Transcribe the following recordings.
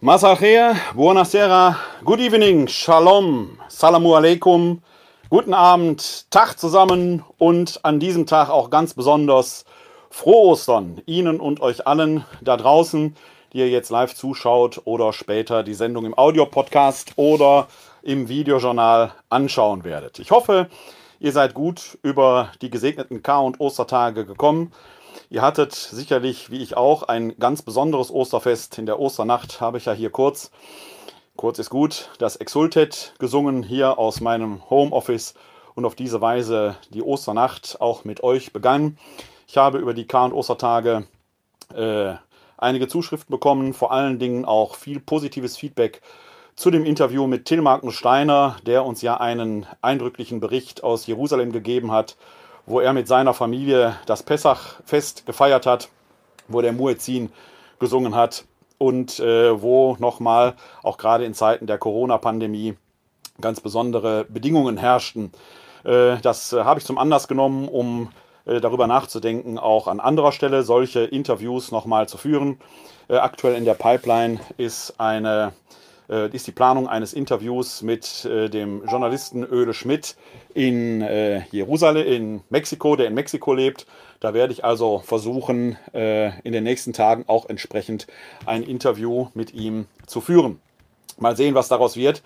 Masachea, buonasera, good evening, shalom, salamu alaikum, guten Abend, Tag zusammen und an diesem Tag auch ganz besonders frohe Ostern Ihnen und euch allen da draußen, die ihr jetzt live zuschaut oder später die Sendung im Audiopodcast oder im Videojournal anschauen werdet. Ich hoffe, ihr seid gut über die gesegneten Kar- und Ostertage gekommen Ihr hattet sicherlich, wie ich auch, ein ganz besonderes Osterfest. In der Osternacht habe ich ja hier kurz, kurz ist gut, das Exultet gesungen hier aus meinem Homeoffice und auf diese Weise die Osternacht auch mit euch begangen. Ich habe über die Kar- und Ostertage äh, einige Zuschriften bekommen, vor allen Dingen auch viel positives Feedback zu dem Interview mit Till Magnus Steiner, der uns ja einen eindrücklichen Bericht aus Jerusalem gegeben hat wo er mit seiner Familie das Pessachfest gefeiert hat, wo der Muezzin gesungen hat und äh, wo nochmal, auch gerade in Zeiten der Corona-Pandemie, ganz besondere Bedingungen herrschten. Äh, das äh, habe ich zum Anlass genommen, um äh, darüber nachzudenken, auch an anderer Stelle solche Interviews nochmal zu führen. Äh, aktuell in der Pipeline ist eine äh, ist die Planung eines Interviews mit äh, dem Journalisten Öle Schmidt in äh, Jerusalem, in Mexiko, der in Mexiko lebt. Da werde ich also versuchen, äh, in den nächsten Tagen auch entsprechend ein Interview mit ihm zu führen. Mal sehen, was daraus wird.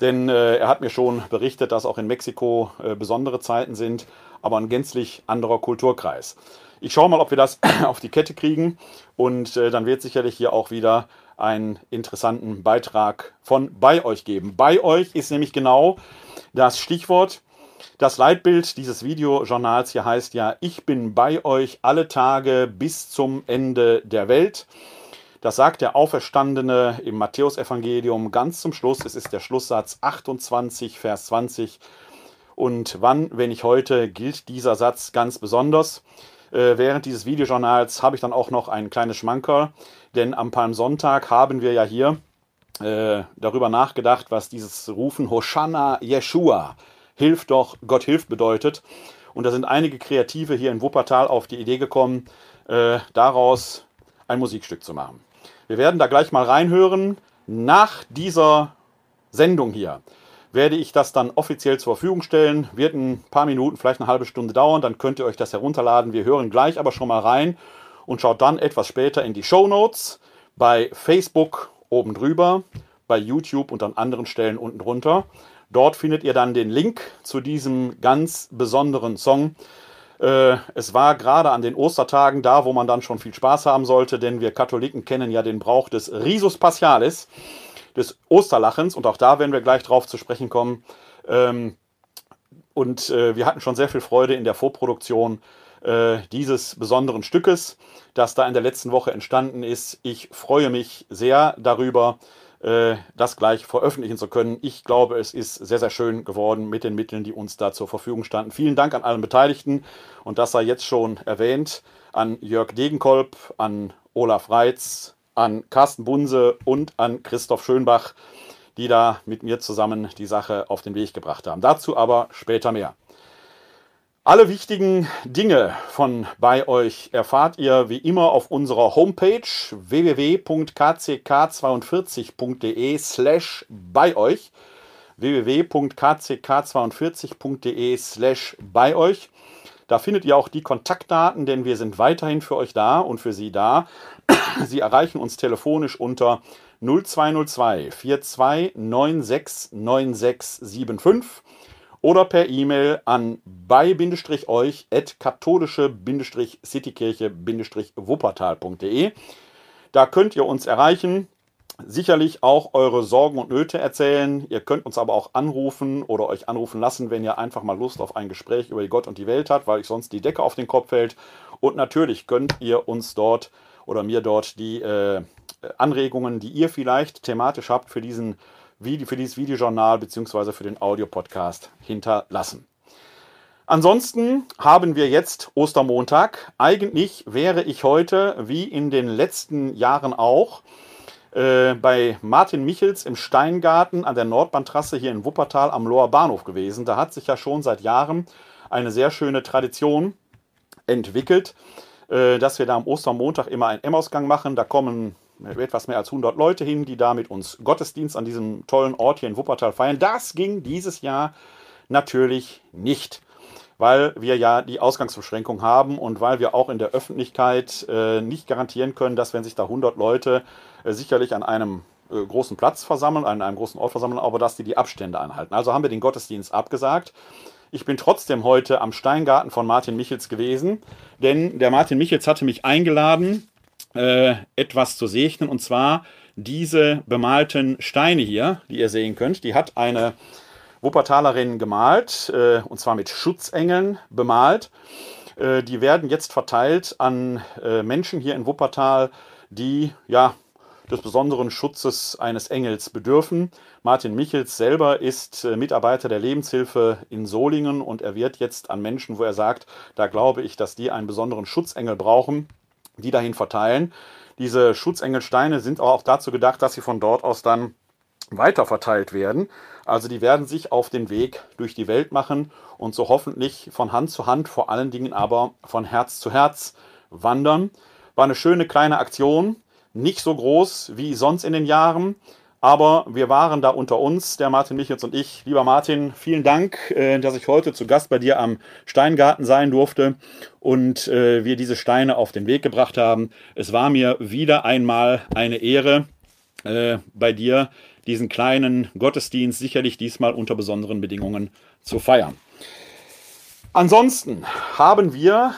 Denn äh, er hat mir schon berichtet, dass auch in Mexiko äh, besondere Zeiten sind, aber ein gänzlich anderer Kulturkreis. Ich schaue mal, ob wir das auf die Kette kriegen und äh, dann wird sicherlich hier auch wieder einen interessanten Beitrag von bei euch geben. Bei euch ist nämlich genau das Stichwort. Das Leitbild dieses Videojournals hier heißt ja, ich bin bei euch alle Tage bis zum Ende der Welt. Das sagt der Auferstandene im Matthäusevangelium ganz zum Schluss. Es ist der Schlusssatz 28, Vers 20. Und wann, wenn nicht heute, gilt dieser Satz ganz besonders. Äh, während dieses Videojournals habe ich dann auch noch ein kleines Schmankerl, denn am Palmsonntag haben wir ja hier äh, darüber nachgedacht, was dieses Rufen Hosanna Yeshua, hilf doch, Gott hilft bedeutet. Und da sind einige Kreative hier in Wuppertal auf die Idee gekommen, äh, daraus ein Musikstück zu machen. Wir werden da gleich mal reinhören. Nach dieser Sendung hier werde ich das dann offiziell zur Verfügung stellen. Wird ein paar Minuten, vielleicht eine halbe Stunde dauern, dann könnt ihr euch das herunterladen. Wir hören gleich aber schon mal rein und schaut dann etwas später in die Show Notes bei Facebook oben drüber, bei YouTube und an anderen Stellen unten drunter. Dort findet ihr dann den Link zu diesem ganz besonderen Song. Äh, es war gerade an den Ostertagen da, wo man dann schon viel Spaß haben sollte, denn wir Katholiken kennen ja den Brauch des Risus Paschalis des Osterlachens und auch da werden wir gleich drauf zu sprechen kommen. Ähm, und äh, wir hatten schon sehr viel Freude in der Vorproduktion äh, dieses besonderen Stückes, das da in der letzten Woche entstanden ist. Ich freue mich sehr darüber, äh, das gleich veröffentlichen zu können. Ich glaube, es ist sehr, sehr schön geworden mit den Mitteln, die uns da zur Verfügung standen. Vielen Dank an allen Beteiligten und das sei jetzt schon erwähnt an Jörg Degenkolb, an Olaf Reitz, an Carsten Bunse und an Christoph Schönbach, die da mit mir zusammen die Sache auf den Weg gebracht haben. Dazu aber später mehr. Alle wichtigen Dinge von bei euch erfahrt ihr wie immer auf unserer Homepage www.kck42.de slash bei euch www.kck42.de slash bei euch. Da findet ihr auch die Kontaktdaten, denn wir sind weiterhin für euch da und für Sie da. Sie erreichen uns telefonisch unter 0202 4296 9675 oder per E-Mail an bei-euch at katholische-citykirche-wuppertal.de. Da könnt ihr uns erreichen sicherlich auch eure Sorgen und Nöte erzählen. Ihr könnt uns aber auch anrufen oder euch anrufen lassen, wenn ihr einfach mal Lust auf ein Gespräch über Gott und die Welt habt, weil euch sonst die Decke auf den Kopf fällt. Und natürlich könnt ihr uns dort oder mir dort die äh, Anregungen, die ihr vielleicht thematisch habt für, diesen für dieses Videojournal bzw. für den Audiopodcast hinterlassen. Ansonsten haben wir jetzt Ostermontag. Eigentlich wäre ich heute, wie in den letzten Jahren auch, äh, bei Martin Michels im Steingarten an der Nordbahntrasse hier in Wuppertal am Loher Bahnhof gewesen. Da hat sich ja schon seit Jahren eine sehr schöne Tradition entwickelt, äh, dass wir da am Ostermontag immer einen Emmausgang machen. Da kommen etwas mehr als 100 Leute hin, die da mit uns Gottesdienst an diesem tollen Ort hier in Wuppertal feiern. Das ging dieses Jahr natürlich nicht weil wir ja die Ausgangsbeschränkung haben und weil wir auch in der Öffentlichkeit äh, nicht garantieren können, dass wenn sich da 100 Leute äh, sicherlich an einem äh, großen Platz versammeln, an einem großen Ort versammeln, aber dass die die Abstände einhalten. Also haben wir den Gottesdienst abgesagt. Ich bin trotzdem heute am Steingarten von Martin Michels gewesen, denn der Martin Michels hatte mich eingeladen, äh, etwas zu segnen und zwar diese bemalten Steine hier, die ihr sehen könnt. Die hat eine Wuppertalerin gemalt, äh, und zwar mit Schutzengeln bemalt. Äh, die werden jetzt verteilt an äh, Menschen hier in Wuppertal, die ja des besonderen Schutzes eines Engels bedürfen. Martin Michels selber ist äh, Mitarbeiter der Lebenshilfe in Solingen und er wird jetzt an Menschen, wo er sagt, da glaube ich, dass die einen besonderen Schutzengel brauchen, die dahin verteilen. Diese Schutzengelsteine sind auch dazu gedacht, dass sie von dort aus dann weiterverteilt werden. Also die werden sich auf den Weg durch die Welt machen und so hoffentlich von Hand zu Hand, vor allen Dingen aber von Herz zu Herz wandern. War eine schöne kleine Aktion, nicht so groß wie sonst in den Jahren, aber wir waren da unter uns, der Martin Michels und ich. Lieber Martin, vielen Dank, äh, dass ich heute zu Gast bei dir am Steingarten sein durfte und äh, wir diese Steine auf den Weg gebracht haben. Es war mir wieder einmal eine Ehre, äh, bei dir diesen kleinen Gottesdienst sicherlich diesmal unter besonderen Bedingungen zu feiern. Ansonsten haben wir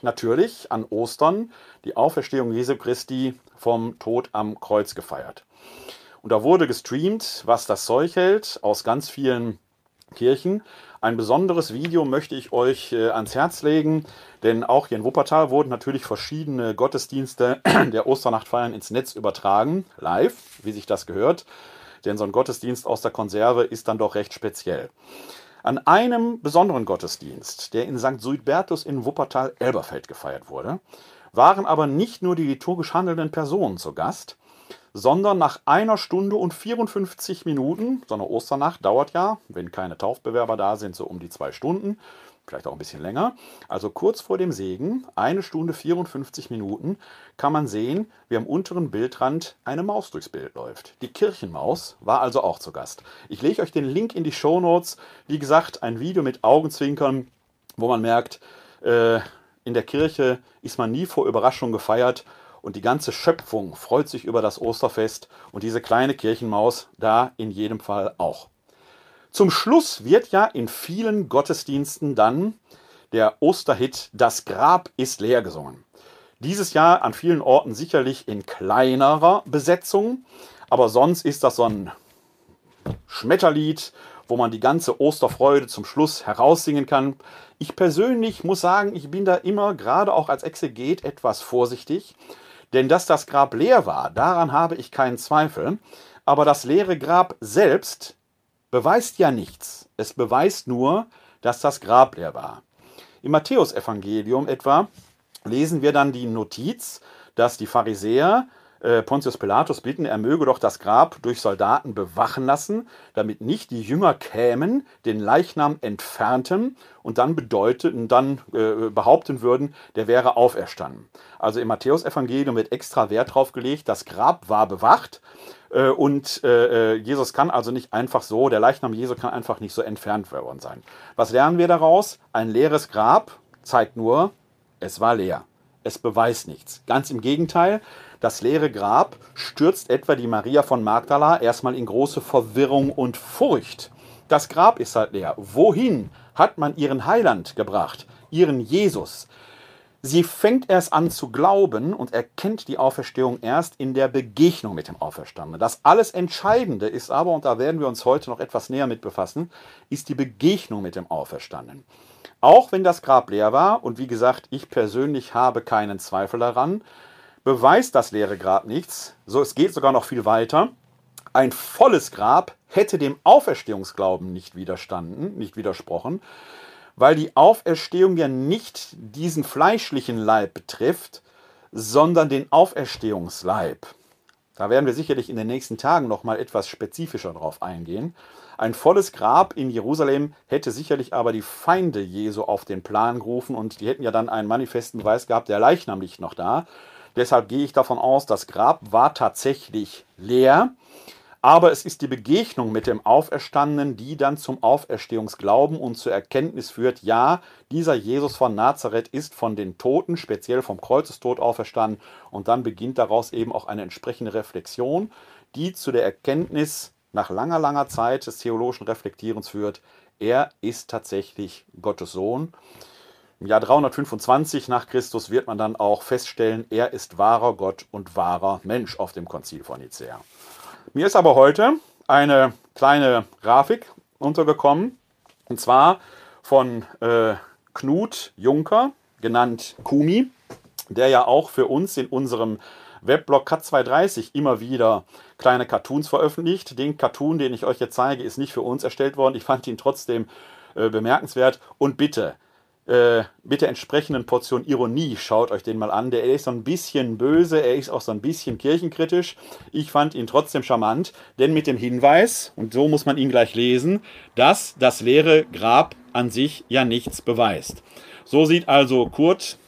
natürlich an Ostern die Auferstehung Jesu Christi vom Tod am Kreuz gefeiert. Und da wurde gestreamt, was das Zeug hält, aus ganz vielen Kirchen. Ein besonderes Video möchte ich euch äh, ans Herz legen, denn auch hier in Wuppertal wurden natürlich verschiedene Gottesdienste der Osternachtfeiern ins Netz übertragen, live, wie sich das gehört. Denn so ein Gottesdienst aus der Konserve ist dann doch recht speziell. An einem besonderen Gottesdienst, der in St. Suidbertus in Wuppertal-Elberfeld gefeiert wurde, waren aber nicht nur die liturgisch handelnden Personen zu Gast, sondern nach einer Stunde und 54 Minuten, so eine Osternacht dauert ja, wenn keine Taufbewerber da sind, so um die zwei Stunden, vielleicht auch ein bisschen länger. Also kurz vor dem Segen, eine Stunde 54 Minuten, kann man sehen, wie am unteren Bildrand eine Maus durchs Bild läuft. Die Kirchenmaus war also auch zu Gast. Ich lege euch den Link in die Show Notes. Wie gesagt, ein Video mit Augenzwinkern, wo man merkt, äh, in der Kirche ist man nie vor Überraschung gefeiert und die ganze Schöpfung freut sich über das Osterfest und diese kleine Kirchenmaus da in jedem Fall auch. Zum Schluss wird ja in vielen Gottesdiensten dann der Osterhit Das Grab ist leer gesungen. Dieses Jahr an vielen Orten sicherlich in kleinerer Besetzung, aber sonst ist das so ein Schmetterlied, wo man die ganze Osterfreude zum Schluss heraussingen kann. Ich persönlich muss sagen, ich bin da immer, gerade auch als Exeget, etwas vorsichtig, denn dass das Grab leer war, daran habe ich keinen Zweifel. Aber das leere Grab selbst beweist ja nichts. Es beweist nur, dass das Grab leer war. Im Matthäusevangelium etwa lesen wir dann die Notiz, dass die Pharisäer äh, Pontius Pilatus bitten, er möge doch das Grab durch Soldaten bewachen lassen, damit nicht die Jünger kämen, den Leichnam entfernten und dann bedeuteten, dann äh, behaupten würden, der wäre auferstanden. Also im Matthäusevangelium wird extra Wert darauf gelegt, das Grab war bewacht äh, und äh, äh, Jesus kann also nicht einfach so, der Leichnam Jesu kann einfach nicht so entfernt worden sein. Was lernen wir daraus? Ein leeres Grab zeigt nur, es war leer. Es beweist nichts. Ganz im Gegenteil, das leere Grab stürzt etwa die Maria von Magdala erstmal in große Verwirrung und Furcht. Das Grab ist halt leer. Wohin hat man ihren Heiland gebracht? Ihren Jesus? Sie fängt erst an zu glauben und erkennt die Auferstehung erst in der Begegnung mit dem Auferstandenen. Das alles Entscheidende ist aber, und da werden wir uns heute noch etwas näher mit befassen, ist die Begegnung mit dem Auferstandenen. Auch wenn das Grab leer war, und wie gesagt, ich persönlich habe keinen Zweifel daran, beweist das leere Grab nichts. So, es geht sogar noch viel weiter. Ein volles Grab hätte dem Auferstehungsglauben nicht widerstanden, nicht widersprochen, weil die Auferstehung ja nicht diesen fleischlichen Leib betrifft, sondern den Auferstehungsleib. Da werden wir sicherlich in den nächsten Tagen noch mal etwas spezifischer drauf eingehen. Ein volles Grab in Jerusalem hätte sicherlich aber die Feinde Jesu auf den Plan gerufen und die hätten ja dann einen manifesten Beweis gehabt, der Leichnam liegt noch da. Deshalb gehe ich davon aus, das Grab war tatsächlich leer. Aber es ist die Begegnung mit dem Auferstandenen, die dann zum Auferstehungsglauben und zur Erkenntnis führt, ja, dieser Jesus von Nazareth ist von den Toten, speziell vom Kreuzestod auferstanden. Und dann beginnt daraus eben auch eine entsprechende Reflexion, die zu der Erkenntnis nach langer, langer Zeit des theologischen Reflektierens führt, er ist tatsächlich Gottes Sohn. Im Jahr 325 nach Christus wird man dann auch feststellen, er ist wahrer Gott und wahrer Mensch auf dem Konzil von Nicea. Mir ist aber heute eine kleine Grafik untergekommen, und zwar von äh, Knut Juncker, genannt Kumi, der ja auch für uns in unserem Weblog Cut230 immer wieder kleine Cartoons veröffentlicht. Den Cartoon, den ich euch jetzt zeige, ist nicht für uns erstellt worden. Ich fand ihn trotzdem äh, bemerkenswert. Und bitte, äh, mit der entsprechenden Portion Ironie schaut euch den mal an. Der ist so ein bisschen böse, er ist auch so ein bisschen kirchenkritisch. Ich fand ihn trotzdem charmant, denn mit dem Hinweis, und so muss man ihn gleich lesen, dass das leere Grab an sich ja nichts beweist. So sieht also Kurt,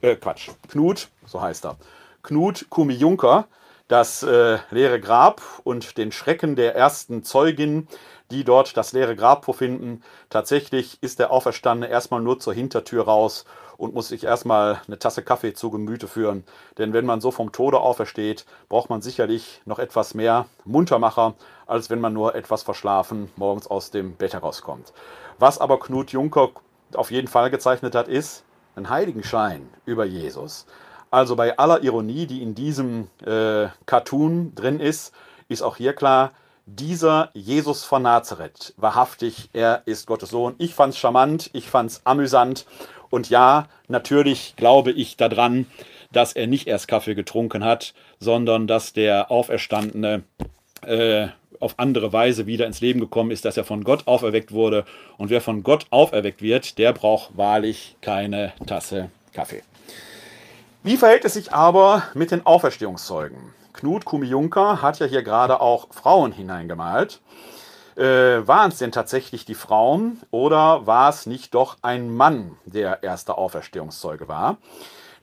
äh, Quatsch, Knut, so heißt er, Knut Kumi Juncker das äh, leere Grab und den Schrecken der ersten Zeugin, die dort das leere Grab vorfinden. Tatsächlich ist der Auferstandene erstmal nur zur Hintertür raus und muss sich erstmal eine Tasse Kaffee zu Gemüte führen. Denn wenn man so vom Tode aufersteht, braucht man sicherlich noch etwas mehr Muntermacher, als wenn man nur etwas verschlafen morgens aus dem Bett herauskommt. Was aber Knut Juncker auf jeden Fall gezeichnet hat, ist ein Heiligenschein über Jesus. Also bei aller Ironie, die in diesem äh, Cartoon drin ist, ist auch hier klar, dieser Jesus von Nazareth, wahrhaftig, er ist Gottes Sohn. Ich fand es charmant, ich fand es amüsant. Und ja, natürlich glaube ich daran, dass er nicht erst Kaffee getrunken hat, sondern dass der Auferstandene äh, auf andere Weise wieder ins Leben gekommen ist, dass er von Gott auferweckt wurde. Und wer von Gott auferweckt wird, der braucht wahrlich keine Tasse Kaffee. Wie verhält es sich aber mit den Auferstehungszeugen? Knut Kumi-Juncker hat ja hier gerade auch Frauen hineingemalt. Äh, waren es denn tatsächlich die Frauen oder war es nicht doch ein Mann, der erste Auferstehungszeuge war?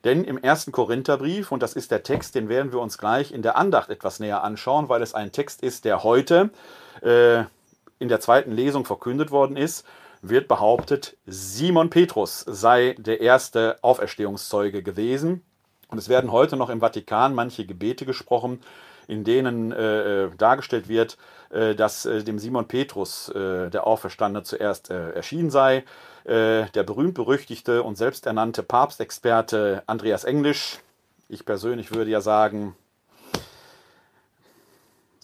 Denn im ersten Korintherbrief, und das ist der Text, den werden wir uns gleich in der Andacht etwas näher anschauen, weil es ein Text ist, der heute äh, in der zweiten Lesung verkündet worden ist, wird behauptet, Simon Petrus sei der erste Auferstehungszeuge gewesen. Und es werden heute noch im Vatikan manche Gebete gesprochen, in denen äh, äh dargestellt wird, äh, dass äh, dem Simon Petrus, äh, der Auferstandene, zuerst äh, erschienen sei. der berühmt-berüchtigte und selbsternannte Papstexperte Andreas Englisch, ich persönlich würde ja sagen,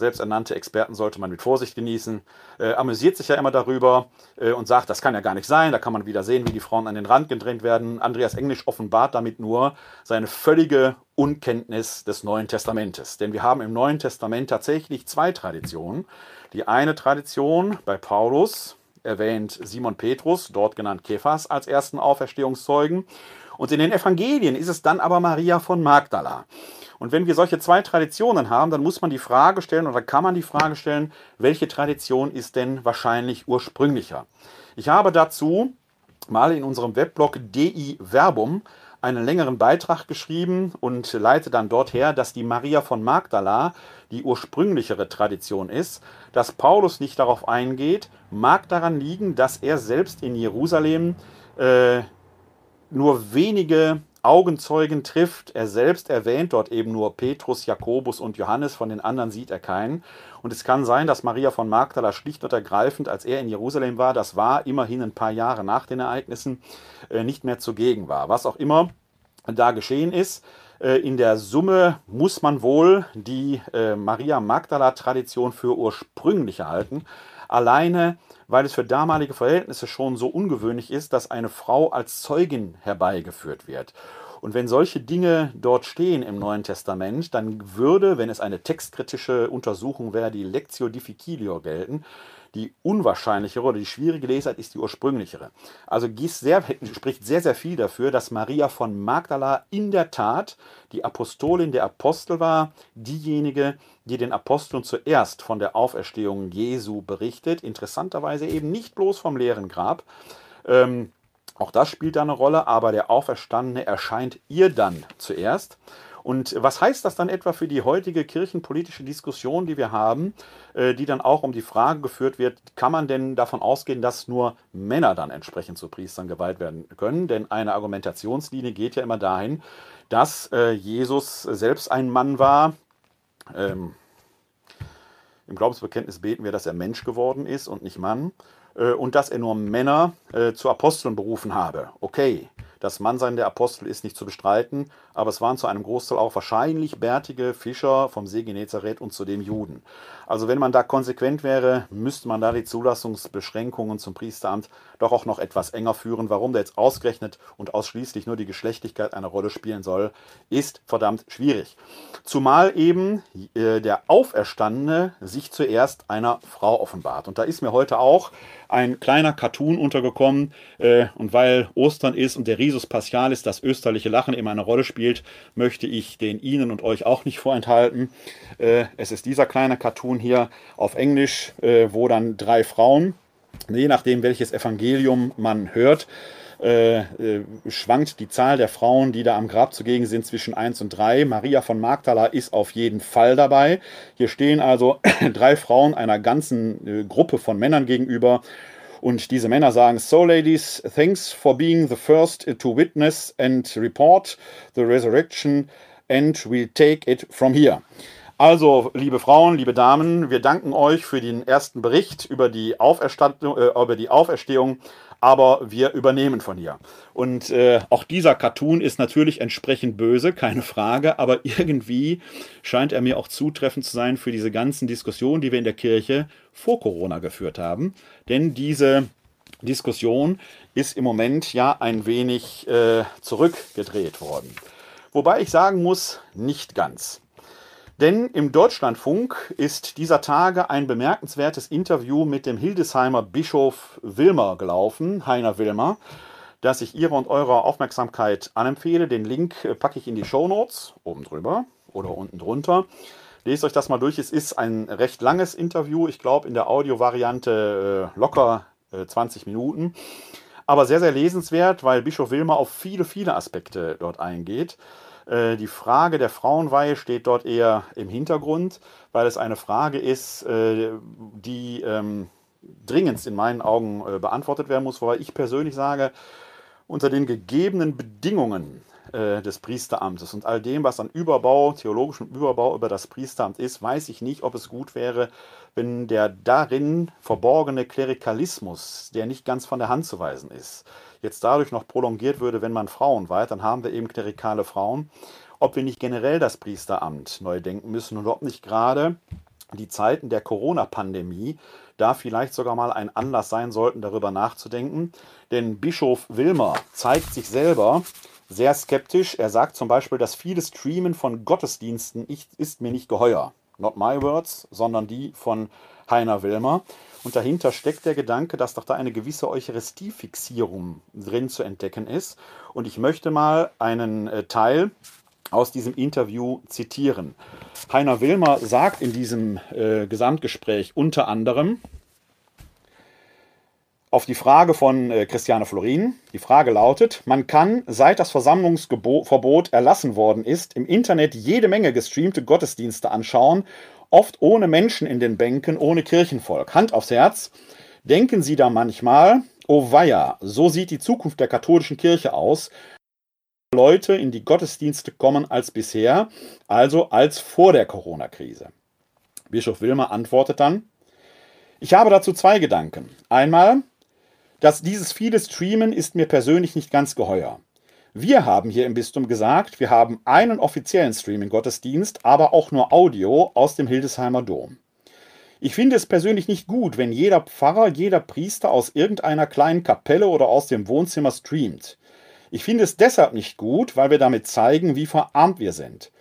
selbsternannte Experten sollte man mit Vorsicht genießen, äh, amüsiert sich ja immer darüber äh, und sagt, das kann ja gar nicht sein, da kann man wieder sehen, wie die Frauen an den Rand gedrängt werden. Andreas Englisch offenbart damit nur seine völlige Unkenntnis des Neuen Testamentes. Denn wir haben im Neuen Testament tatsächlich zwei Traditionen. Die eine Tradition bei Paulus erwähnt Simon Petrus, dort genannt Kephas, als ersten Auferstehungszeugen. Und in den Evangelien ist es dann aber Maria von Magdala. Und wenn wir solche zwei Traditionen haben, dann muss man die Frage stellen oder kann man die Frage stellen, welche Tradition ist denn wahrscheinlich ursprünglicher? Ich habe dazu mal in unserem Weblog DI Verbum einen längeren Beitrag geschrieben und leite dann dort her, dass die Maria von Magdala die ursprünglichere Tradition ist. Dass Paulus nicht darauf eingeht, mag daran liegen, dass er selbst in Jerusalem äh, nur wenige Augenzeugen trifft. Er selbst erwähnt dort eben nur Petrus, Jakobus und Johannes, von den anderen sieht er keinen. Und es kann sein, dass Maria von Magdala schlicht und ergreifend, als er in Jerusalem war, das war immerhin ein paar Jahre nach den Ereignissen, äh, nicht mehr zugegen war. Was auch immer da geschehen ist, äh, in der Summe muss man wohl die äh, Maria Magdala-Tradition für ursprünglich halten. Alleine weil es für damalige Verhältnisse schon so ungewöhnlich ist, dass eine Frau als Zeugin herbeigeführt wird. Und wenn solche Dinge dort stehen im Neuen Testament, dann würde, wenn es eine textkritische Untersuchung wäre, die Lectio Difficilio gelten. Die unwahrscheinlichere oder die schwierige Lesart ist die ursprünglichere. Also sehr, spricht sehr, sehr viel dafür, dass Maria von Magdala in der Tat die Apostolin der Apostel war, diejenige, die den Aposteln zuerst von der Auferstehung Jesu berichtet. Interessanterweise eben nicht bloß vom leeren Grab. Ähm, auch das spielt da eine Rolle, aber der Auferstandene erscheint ihr dann zuerst. Und was heißt das dann etwa für die heutige kirchenpolitische Diskussion, die wir haben, äh, die dann auch um die Frage geführt wird, kann man denn davon ausgehen, dass nur Männer dann entsprechend zu Priestern geweiht werden können? Denn eine Argumentationslinie geht ja immer dahin, dass äh, Jesus selbst ein Mann war. Ähm, Im Glaubensbekenntnis beten wir, dass er Mensch geworden ist und nicht Mann. Äh, und dass er nur Männer äh, zu Aposteln berufen habe. Okay, das Mannsein der Apostel ist nicht zu bestreiten, aber es waren zu einem Großteil auch wahrscheinlich bärtige Fischer vom See Genezareth und zudem Juden. Also wenn man da konsequent wäre, müsste man da die Zulassungsbeschränkungen zum Priesteramt doch auch noch etwas enger führen. Warum da jetzt ausgerechnet und ausschließlich nur die Geschlechtlichkeit eine Rolle spielen soll, ist verdammt schwierig. Zumal eben äh, der Auferstandene sich zuerst einer Frau offenbart. Und da ist mir heute auch ein kleiner Cartoon untergekommen. Äh, und weil Ostern ist und der Risus Paschalis, das österliche Lachen, immer eine Rolle spielt, möchte ich den Ihnen und euch auch nicht vorenthalten. Äh, es ist dieser kleine Cartoon hier auf Englisch, äh, wo dann drei Frauen, je nachdem welches Evangelium man hört, äh, äh, schwankt die Zahl der Frauen, die da am Grab zugegen sind, zwischen 1 und 3. Maria von Magdala ist auf jeden Fall dabei. Hier stehen also drei Frauen einer ganzen äh, Gruppe von Männern gegenüber. Und diese Männer sagen, so ladies, thanks for being the first to witness and report the resurrection and we'll take it from here. Also, liebe Frauen, liebe Damen, wir danken euch für den ersten Bericht über die, Auferstehung, äh, über die Auferstehung aber wir übernehmen von ihr. Und äh, auch dieser Cartoon ist natürlich entsprechend böse, keine Frage, aber irgendwie scheint er mir auch zutreffend zu sein für diese ganzen Diskussionen, die wir in der Kirche vor Corona geführt haben. Denn diese Diskussion ist im Moment ja ein wenig äh, zurückgedreht worden. Wobei ich sagen muss, nicht ganz. Denn im Deutschlandfunk ist dieser Tage ein bemerkenswertes Interview mit dem Hildesheimer Bischof Wilmer gelaufen, Heiner Wilmer, das ich Ihrer und eurer Aufmerksamkeit anempfehle. Den Link packe ich in die Show Notes oben drüber oder unten drunter. Lest euch das mal durch. Es ist ein recht langes Interview. Ich glaube, in der Audiovariante äh, locker äh, 20 Minuten. Aber sehr, sehr lesenswert, weil Bischof Wilmer auf viele, viele Aspekte dort eingeht. Äh, die Frage der Frauenweihe steht dort eher im Hintergrund, weil es eine Frage ist, äh, die ähm, dringendst in meinen Augen äh, beantwortet werden muss, wobei ich persönlich sage, unter den gegebenen Bedingungen des Priesteramtes und all dem, was an Überbau, theologischem Überbau über das Priesteramt ist, weiß ich nicht, ob es gut wäre, wenn der darin verborgene Klerikalismus, der nicht ganz von der Hand zu weisen ist, jetzt dadurch noch prolongiert würde, wenn man Frauen weiht, dann haben wir eben klerikale Frauen. Ob wir nicht generell das Priesteramt neu denken müssen und ob nicht gerade die Zeiten der Corona-Pandemie da vielleicht sogar mal ein Anlass sein sollten, darüber nachzudenken. Denn Bischof Wilmer zeigt sich selber sehr skeptisch. Er sagt zum Beispiel, dass vieles Streamen von Gottesdiensten ist mir nicht geheuer. Not my words, sondern die von Heiner Wilmer. Und dahinter steckt der Gedanke, dass doch da eine gewisse Eucharistiefixierung drin zu entdecken ist. Und ich möchte mal einen äh, Teil aus diesem Interview zitieren. Heiner Wilmer sagt in diesem äh, Gesamtgespräch unter anderem auf die Frage von äh, Christiane Florin, die Frage lautet, man kann, seit das Versammlungsverbot erlassen worden ist, im Internet jede Menge gestreamte Gottesdienste anschauen oft ohne Menschen in den Bänken, ohne Kirchenvolk. Hand aufs Herz. Denken Sie da manchmal, oh weia, so sieht die Zukunft der katholischen Kirche aus. Leute in die Gottesdienste kommen als bisher, also als vor der Corona-Krise. Bischof Wilmer antwortet dann, ich habe dazu zwei Gedanken. Einmal, dass dieses viele Streamen ist mir persönlich nicht ganz geheuer. Wir haben hier im Bistum gesagt, wir haben einen offiziellen Streaming-Gottesdienst, aber auch nur Audio aus dem Hildesheimer Dom. Ich finde es persönlich nicht gut, wenn jeder Pfarrer, jeder Priester aus irgendeiner kleinen Kapelle oder aus dem Wohnzimmer streamt. Ich finde es deshalb nicht gut, weil wir damit zeigen, wie verarmt wir sind.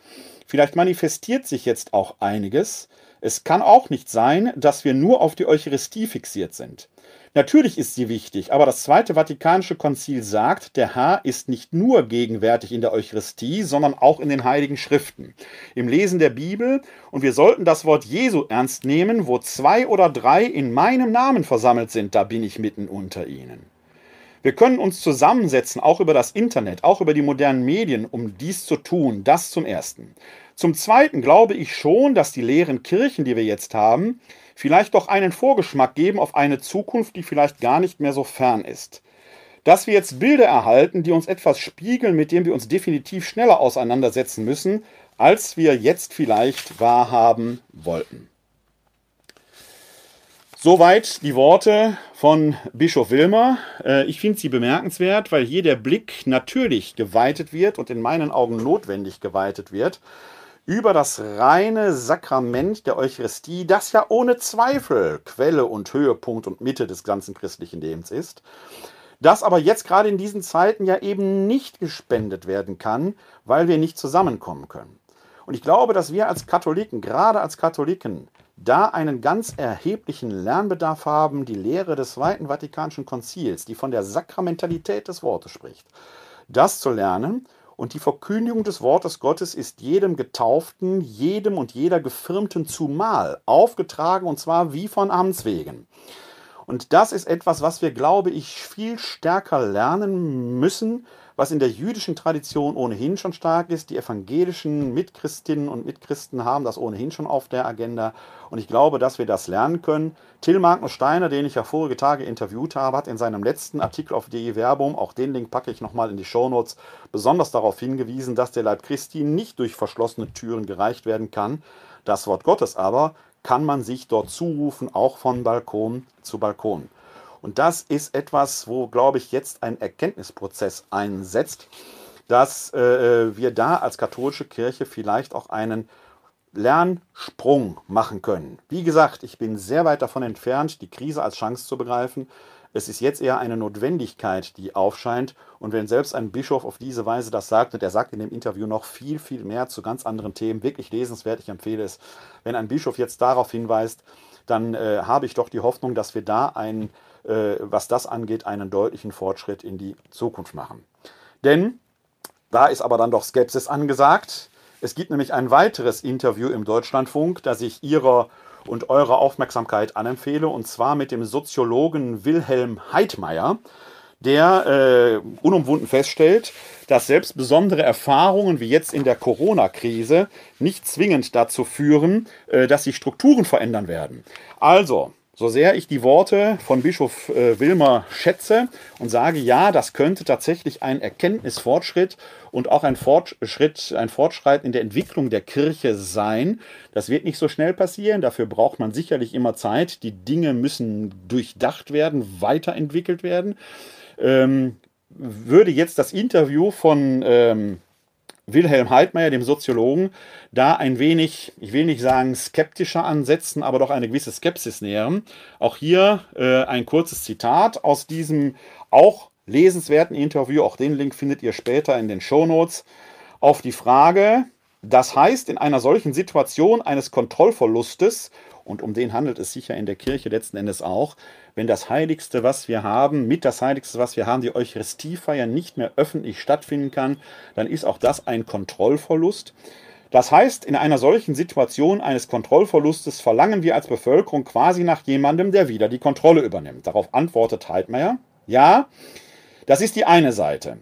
Vielleicht manifestiert sich jetzt auch einiges. Es kann auch nicht sein, dass wir nur auf die Eucharistie fixiert sind. Natürlich ist sie wichtig, aber das Zweite Vatikanische Konzil sagt, der Herr ist nicht nur gegenwärtig in der Eucharistie, sondern auch in den Heiligen Schriften, im Lesen der Bibel. Und wir sollten das Wort Jesu ernst nehmen, wo zwei oder drei in meinem Namen versammelt sind, da bin ich mitten unter ihnen. Wir können uns zusammensetzen, auch über das Internet, auch über die modernen Medien, um dies zu tun. Das zum Ersten. Zum Zweiten glaube ich schon, dass die leeren Kirchen, die wir jetzt haben, vielleicht doch einen Vorgeschmack geben auf eine Zukunft, die vielleicht gar nicht mehr so fern ist. Dass wir jetzt Bilder erhalten, die uns etwas spiegeln, mit dem wir uns definitiv schneller auseinandersetzen müssen, als wir jetzt vielleicht wahrhaben wollten. Soweit die Worte von Bischof Wilmer. Äh, ich finde sie bemerkenswert, weil hier der Blick natürlich geweitet wird und in meinen Augen notwendig geweitet wird über das reine Sakrament der Eucharistie, das ja ohne Zweifel Quelle und Höhepunkt und Mitte des ganzen christlichen Lebens ist, das aber jetzt gerade in diesen Zeiten ja eben nicht gespendet werden kann, weil wir nicht zusammenkommen können. Und ich glaube, dass wir als Katholiken, gerade als Katholiken, da einen ganz erheblichen Lernbedarf haben, die Lehre des Zweiten Vatikanischen Konzils, die von der Sakramentalität des Wortes spricht, das zu lernen. Und die Verkündigung des Wortes Gottes ist jedem Getauften, jedem und jeder Gefirmten zumal aufgetragen, und zwar wie von Amts wegen. Und das ist etwas, was wir, glaube ich, viel stärker lernen müssen, was in der jüdischen Tradition ohnehin schon stark ist. Die evangelischen Mitchristinnen und Mitchristen haben das ohnehin schon auf der Agenda. Und ich glaube, dass wir das lernen können. Till Magnus Steiner, den ich ja vorige Tage interviewt habe, hat in seinem letzten Artikel auf DE Verbum, auch den Link packe ich nochmal in die Shownotes, besonders darauf hingewiesen, dass der Leib Christi nicht durch verschlossene Türen gereicht werden kann. Das Wort Gottes aber kann man sich dort zurufen, auch von Balkon zu Balkon. Und das ist etwas, wo, glaube ich, jetzt ein Erkenntnisprozess einsetzt, dass äh, wir da als katholische Kirche vielleicht auch einen Lernsprung machen können. Wie gesagt, ich bin sehr weit davon entfernt, die Krise als Chance zu begreifen. Es ist jetzt eher eine Notwendigkeit, die aufscheint. Und wenn selbst ein Bischof auf diese Weise das sagt, und er sagt in dem Interview noch viel, viel mehr zu ganz anderen Themen, wirklich lesenswert, ich empfehle es, wenn ein Bischof jetzt darauf hinweist, dann äh, habe ich doch die Hoffnung, dass wir da einen äh, was das angeht, einen deutlichen Fortschritt in die Zukunft machen. Denn da ist aber dann doch Skepsis angesagt. Es gibt nämlich ein weiteres Interview im Deutschlandfunk, das ich Ihrer und eurer Aufmerksamkeit anempfehle, und zwar mit dem Soziologen Wilhelm Heidmeier, der äh, unumwunden feststellt, dass selbst besondere Erfahrungen wie jetzt in der Corona-Krise nicht zwingend dazu führen, äh, dass sich Strukturen verändern werden. Also, so sehr ich die Worte von Bischof äh, Wilmer schätze und sage, ja, das könnte tatsächlich ein Erkenntnisfortschritt und auch ein Fortschritt, ein Fortschreiten in der Entwicklung der Kirche sein. Das wird nicht so schnell passieren. Dafür braucht man sicherlich immer Zeit. Die Dinge müssen durchdacht werden, weiterentwickelt werden. Ähm, würde jetzt das Interview von ähm, Wilhelm Heidmeier, dem Soziologen, da ein wenig, ich will nicht sagen skeptischer ansetzen, aber doch eine gewisse Skepsis nähern. Auch hier äh, ein kurzes Zitat aus diesem auch lesenswerten Interview, auch den Link findet ihr später in den Show Notes, auf die Frage, das heißt, in einer solchen Situation eines Kontrollverlustes und um den handelt es sicher in der Kirche letzten Endes auch, wenn das Heiligste, was wir haben, mit das Heiligste, was wir haben, die Eucharistiefeier nicht mehr öffentlich stattfinden kann, dann ist auch das ein Kontrollverlust. Das heißt, in einer solchen Situation eines Kontrollverlustes verlangen wir als Bevölkerung quasi nach jemandem, der wieder die Kontrolle übernimmt. Darauf antwortet Heidmeier, ja, das ist die eine Seite.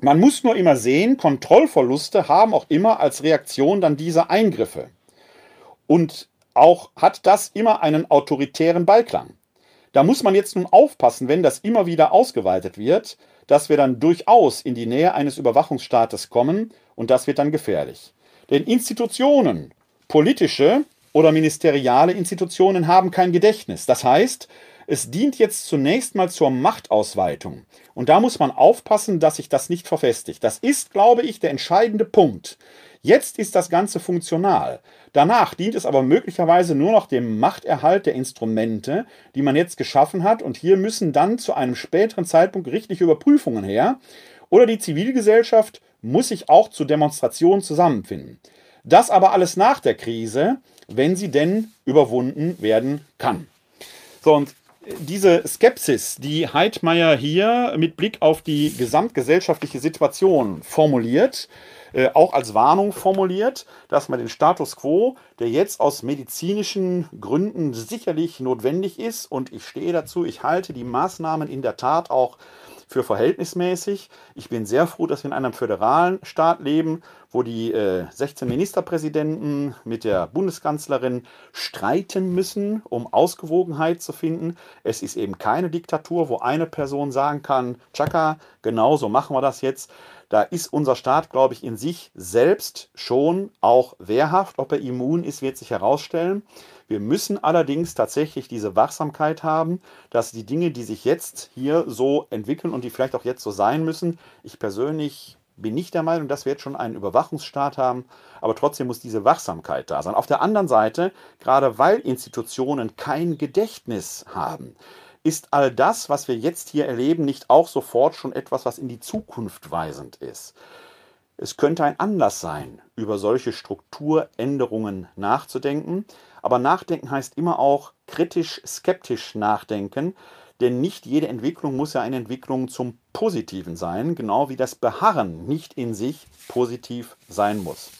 Man muss nur immer sehen, Kontrollverluste haben auch immer als Reaktion dann diese Eingriffe. Und auch hat das immer einen autoritären Beiklang. Da muss man jetzt nun aufpassen, wenn das immer wieder ausgeweitet wird, dass wir dann durchaus in die Nähe eines Überwachungsstaates kommen und das wird dann gefährlich. Denn Institutionen, politische oder ministeriale Institutionen haben kein Gedächtnis. Das heißt, es dient jetzt zunächst mal zur Machtausweitung. Und da muss man aufpassen, dass sich das nicht verfestigt. Das ist, glaube ich, der entscheidende Punkt. Jetzt ist das Ganze funktional. Danach dient es aber möglicherweise nur noch dem Machterhalt der Instrumente, die man jetzt geschaffen hat. Und hier müssen dann zu einem späteren Zeitpunkt gerichtliche Überprüfungen her. Oder die Zivilgesellschaft muss sich auch zu Demonstrationen zusammenfinden. Das aber alles nach der Krise, wenn sie denn überwunden werden kann. So, und diese Skepsis, die Heidmeier hier mit Blick auf die gesamtgesellschaftliche Situation formuliert, äh, auch als Warnung formuliert, dass man den Status quo, der jetzt aus medizinischen Gründen sicherlich notwendig ist, und ich stehe dazu, ich halte die Maßnahmen in der Tat auch für verhältnismäßig. Ich bin sehr froh, dass wir in einem föderalen Staat leben, wo die äh, 16 Ministerpräsidenten mit der Bundeskanzlerin streiten müssen, um Ausgewogenheit zu finden. Es ist eben keine Diktatur, wo eine Person sagen kann, Chaka, genau so machen wir das jetzt. Da ist unser Staat, glaube ich, in sich selbst schon auch wehrhaft. Ob er immun ist, wird sich herausstellen. Wir müssen allerdings tatsächlich diese Wachsamkeit haben, dass die Dinge, die sich jetzt hier so entwickeln und die vielleicht auch jetzt so sein müssen, ich persönlich bin nicht der Meinung, dass wir jetzt schon einen Überwachungsstaat haben, aber trotzdem muss diese Wachsamkeit da sein. Auf der anderen Seite, gerade weil Institutionen kein Gedächtnis haben, ist all das, was wir jetzt hier erleben, nicht auch sofort schon etwas, was in die Zukunft weisend ist. Es könnte ein Anlass sein, über solche Strukturänderungen nachzudenken, aber nachdenken heißt immer auch kritisch, skeptisch nachdenken, denn nicht jede Entwicklung muss ja eine Entwicklung zum Positiven sein, genau wie das Beharren nicht in sich positiv sein muss.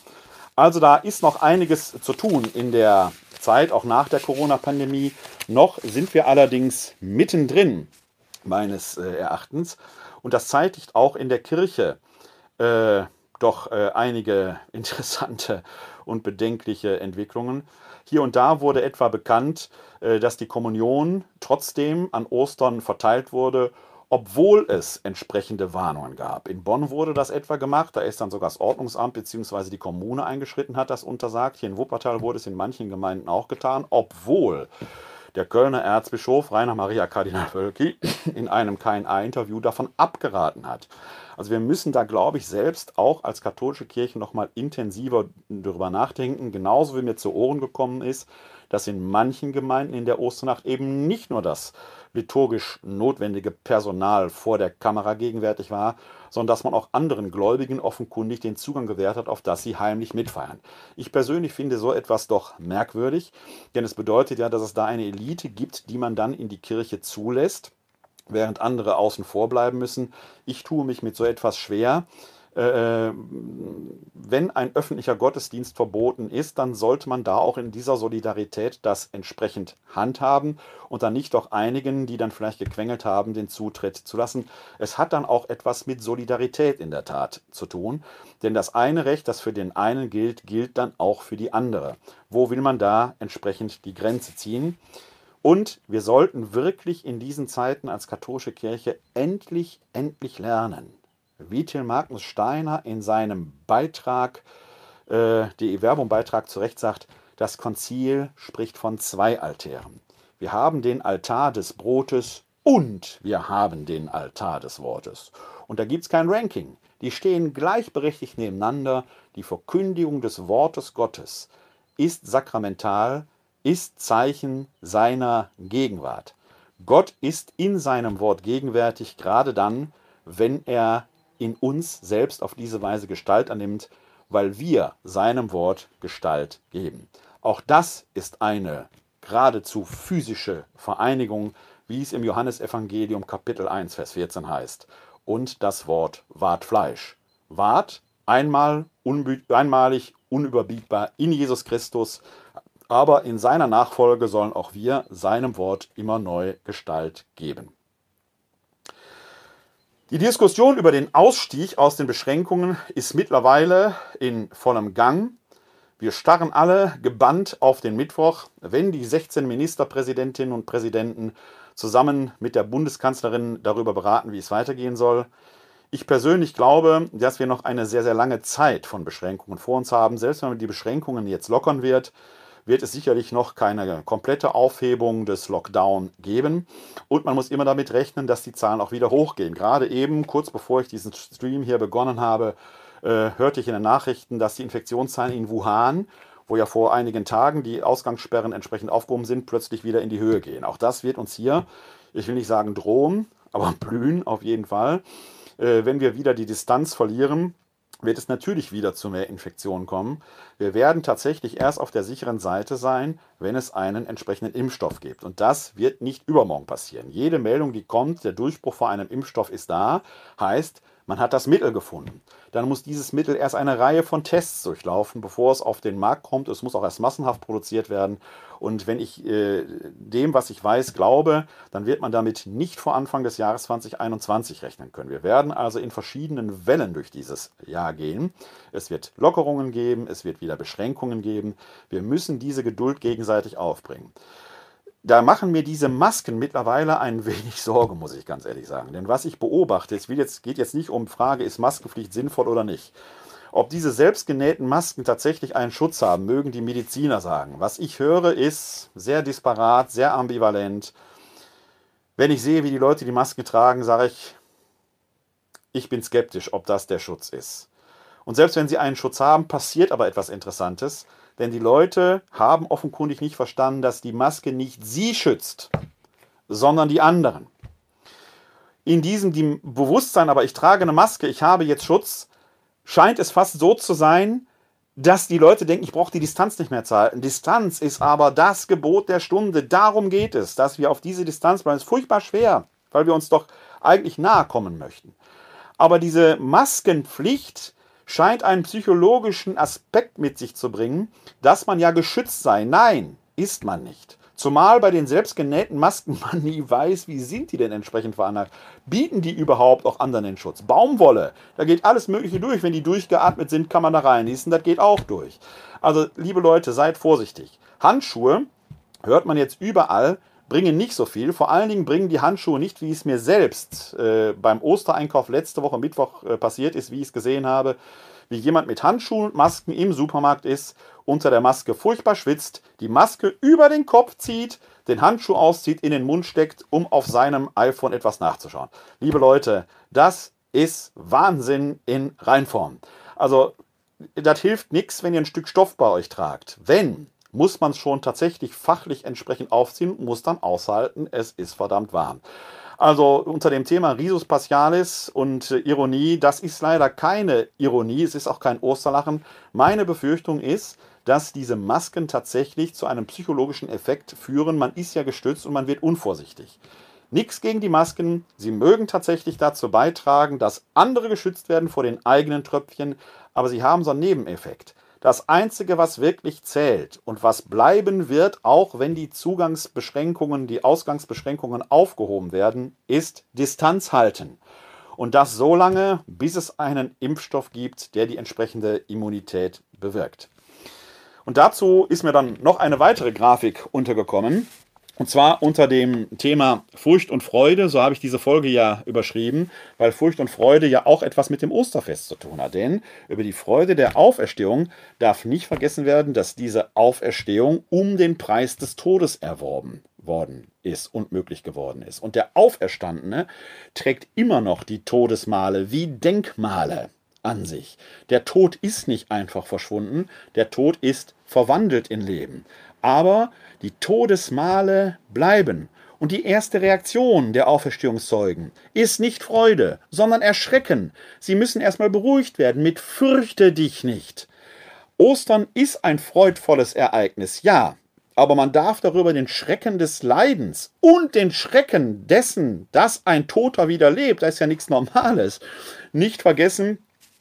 Also da ist noch einiges zu tun in der Zeit, auch nach der Corona-Pandemie. Noch sind wir allerdings mittendrin, meines äh, Erachtens. Und das zeitigt auch in der Kirche äh, doch äh, einige interessante und bedenkliche Entwicklungen. Hier und da wurde etwa bekannt, äh, dass die Kommunion trotzdem an Ostern verteilt wurde, obwohl es entsprechende Warnungen gab. In Bonn wurde das etwa gemacht, da ist dann sogar das Ordnungsamt bzw. die Kommune eingeschritten, hat das untersagt. Hier in Wuppertal wurde es in manchen Gemeinden auch getan, obwohl der Kölner Erzbischof Rainer Maria Kardinal Wölki in einem KNA-Interview davon abgeraten hat. Also wir müssen da, glaube ich, selbst auch als katholische Kirche nochmal intensiver darüber nachdenken, genauso wie mir zu Ohren gekommen ist, dass in manchen Gemeinden in der Osternacht eben nicht nur das liturgisch notwendige Personal vor der Kamera gegenwärtig war, sondern dass man auch anderen Gläubigen offenkundig den Zugang gewährt hat, auf das sie heimlich mitfeiern. Ich persönlich finde so etwas doch merkwürdig, denn es bedeutet ja, dass es da eine Elite gibt, die man dann in die Kirche zulässt während andere außen vor bleiben müssen. Ich tue mich mit so etwas schwer. Äh, wenn ein öffentlicher Gottesdienst verboten ist, dann sollte man da auch in dieser Solidarität das entsprechend handhaben und dann nicht auch einigen, die dann vielleicht gequengelt haben, den Zutritt zu lassen. Es hat dann auch etwas mit Solidarität in der Tat zu tun, denn das eine Recht, das für den einen gilt, gilt dann auch für die andere. Wo will man da entsprechend die Grenze ziehen? Und wir sollten wirklich in diesen Zeiten als katholische Kirche endlich, endlich lernen, wie Till Magnus Steiner in seinem Beitrag, äh, die Verbum-Beitrag zu Recht sagt, das Konzil spricht von zwei Altären. Wir haben den Altar des Brotes und wir haben den Altar des Wortes. Und da gibt es kein Ranking. Die stehen gleichberechtigt nebeneinander. Die Verkündigung des Wortes Gottes ist sakramental ist Zeichen seiner Gegenwart. Gott ist in seinem Wort gegenwärtig, gerade dann, wenn er in uns selbst auf diese Weise Gestalt annimmt, weil wir seinem Wort Gestalt geben. Auch das ist eine geradezu physische Vereinigung, wie es im Johannesevangelium Kapitel 1, Vers 14 heißt. Und das Wort ward Fleisch. Ward einmal einmalig, unüberbietbar in Jesus Christus, aber in seiner Nachfolge sollen auch wir seinem Wort immer neu Gestalt geben. Die Diskussion über den Ausstieg aus den Beschränkungen ist mittlerweile in vollem Gang. Wir starren alle gebannt auf den Mittwoch, wenn die 16 Ministerpräsidentinnen und Präsidenten zusammen mit der Bundeskanzlerin darüber beraten, wie es weitergehen soll. Ich persönlich glaube, dass wir noch eine sehr, sehr lange Zeit von Beschränkungen vor uns haben. Selbst wenn man die Beschränkungen jetzt lockern wird, wird es sicherlich noch keine komplette Aufhebung des Lockdown geben. Und man muss immer damit rechnen, dass die Zahlen auch wieder hochgehen. Gerade eben, kurz bevor ich diesen Stream hier begonnen habe, äh, hörte ich in den Nachrichten, dass die Infektionszahlen in Wuhan, wo ja vor einigen Tagen die Ausgangssperren entsprechend aufgehoben sind, plötzlich wieder in die Höhe gehen. Auch das wird uns hier, ich will nicht sagen drohen, aber blühen auf jeden Fall. Äh, wenn wir wieder die Distanz verlieren, wird es natürlich wieder zu mehr Infektionen kommen. Wir werden tatsächlich erst auf der sicheren Seite sein, wenn es einen entsprechenden Impfstoff gibt. Und das wird nicht übermorgen passieren. Jede Meldung, die kommt, der Durchbruch vor einem Impfstoff ist da, heißt, Man hat das Mittel gefunden. Dann muss dieses Mittel erst eine Reihe von Tests durchlaufen, bevor es auf den Markt kommt. Es muss auch erst massenhaft produziert werden. Und wenn ich äh, dem, was ich weiß, glaube, dann wird man damit nicht vor Anfang des Jahres 2021 rechnen können. Wir werden also in verschiedenen Wellen durch dieses Jahr gehen. Es wird Lockerungen geben, es wird wieder Beschränkungen geben. Wir müssen diese Geduld gegenseitig aufbringen da machen mir diese Masken mittlerweile ein wenig Sorge, muss ich ganz ehrlich sagen. Denn was ich beobachte, es jetzt, geht jetzt nicht um Frage, ist Maskenpflicht sinnvoll oder nicht. Ob diese selbstgenähten Masken tatsächlich einen Schutz haben, mögen die Mediziner sagen. Was ich höre, ist sehr disparat, sehr ambivalent. Wenn ich sehe, wie die Leute die Masken tragen, sage ich, ich bin skeptisch, ob das der Schutz ist. Und selbst wenn sie einen Schutz haben, passiert aber etwas Interessantes. Denn die Leute haben offenkundig nicht verstanden, dass die Maske nicht sie schützt, sondern die anderen. In diesem die Bewusstsein, aber ich trage eine Maske, ich habe jetzt Schutz, scheint es fast so zu sein, dass die Leute denken, ich brauche die Distanz nicht mehr zu halten. Distanz ist aber das Gebot der Stunde. Darum geht es, dass wir auf diese Distanz bleiben. Es ist furchtbar schwer, weil wir uns doch eigentlich nahe kommen möchten. Aber diese Maskenpflicht scheint einen psychologischen Aspekt mit sich zu bringen, dass man ja geschützt sei. Nein, ist man nicht. Zumal bei den selbstgenähten Masken man nie weiß, wie sind die denn entsprechend veranlagt. Bieten die überhaupt auch anderen den Schutz? Baumwolle, da geht alles Mögliche durch. Wenn die durchgeatmet sind, kann man da reinniesen, das geht auch durch. Also, liebe Leute, seid vorsichtig. Handschuhe hört man jetzt überall, bringen nicht so viel. Vor allen Dingen bringen die Handschuhe nicht, wie es mir selbst äh, beim Ostereinkauf letzte Woche Mittwoch äh, passiert ist, wie ich es gesehen habe, wie jemand mit Handschuhen und Masken im Supermarkt ist, unter der Maske furchtbar schwitzt, die Maske über den Kopf zieht, den Handschuh auszieht, in den Mund steckt, um auf seinem iPhone etwas nachzuschauen. Liebe Leute, das ist Wahnsinn in Reinform. Also, das hilft nichts, wenn ihr ein Stück Stoff bei euch tragt. Wenn muss man es schon tatsächlich fachlich entsprechend aufziehen, muss dann aushalten, es ist verdammt warm. Also unter dem Thema Risus Paschalis und äh, Ironie, das ist leider keine Ironie, es ist auch kein Osterlachen. Meine Befürchtung ist, dass diese Masken tatsächlich zu einem psychologischen Effekt führen. Man ist ja gestützt und man wird unvorsichtig. Nichts gegen die Masken, sie mögen tatsächlich dazu beitragen, dass andere geschützt werden vor den eigenen Tröpfchen, aber sie haben so einen Nebeneffekt. Das Einzige, was wirklich zählt und was bleiben wird, auch wenn die Zugangsbeschränkungen, die Ausgangsbeschränkungen aufgehoben werden, ist Distanz halten. Und das so lange, bis es einen Impfstoff gibt, der die entsprechende Immunität bewirkt. Und dazu ist mir dann noch eine weitere Grafik untergekommen. Und zwar unter dem Thema Furcht und Freude, so habe ich diese Folge ja überschrieben, weil Furcht und Freude ja auch etwas mit dem Osterfest zu tun hat. Denn über die Freude der Auferstehung darf nicht vergessen werden, dass diese Auferstehung um den Preis des Todes erworben worden ist und möglich geworden ist. Und der Auferstandene trägt immer noch die Todesmale wie Denkmale an sich. Der Tod ist nicht einfach verschwunden, der Tod ist verwandelt in Leben. Aber die Todesmale bleiben. Und die erste Reaktion der Auferstehungszeugen ist nicht Freude, sondern Erschrecken. Sie müssen erstmal beruhigt werden mit Fürchte dich nicht. Ostern ist ein freudvolles Ereignis, ja, aber man darf darüber den Schrecken des Leidens und den Schrecken dessen, dass ein Toter wieder lebt, das ist ja nichts Normales, nicht vergessen.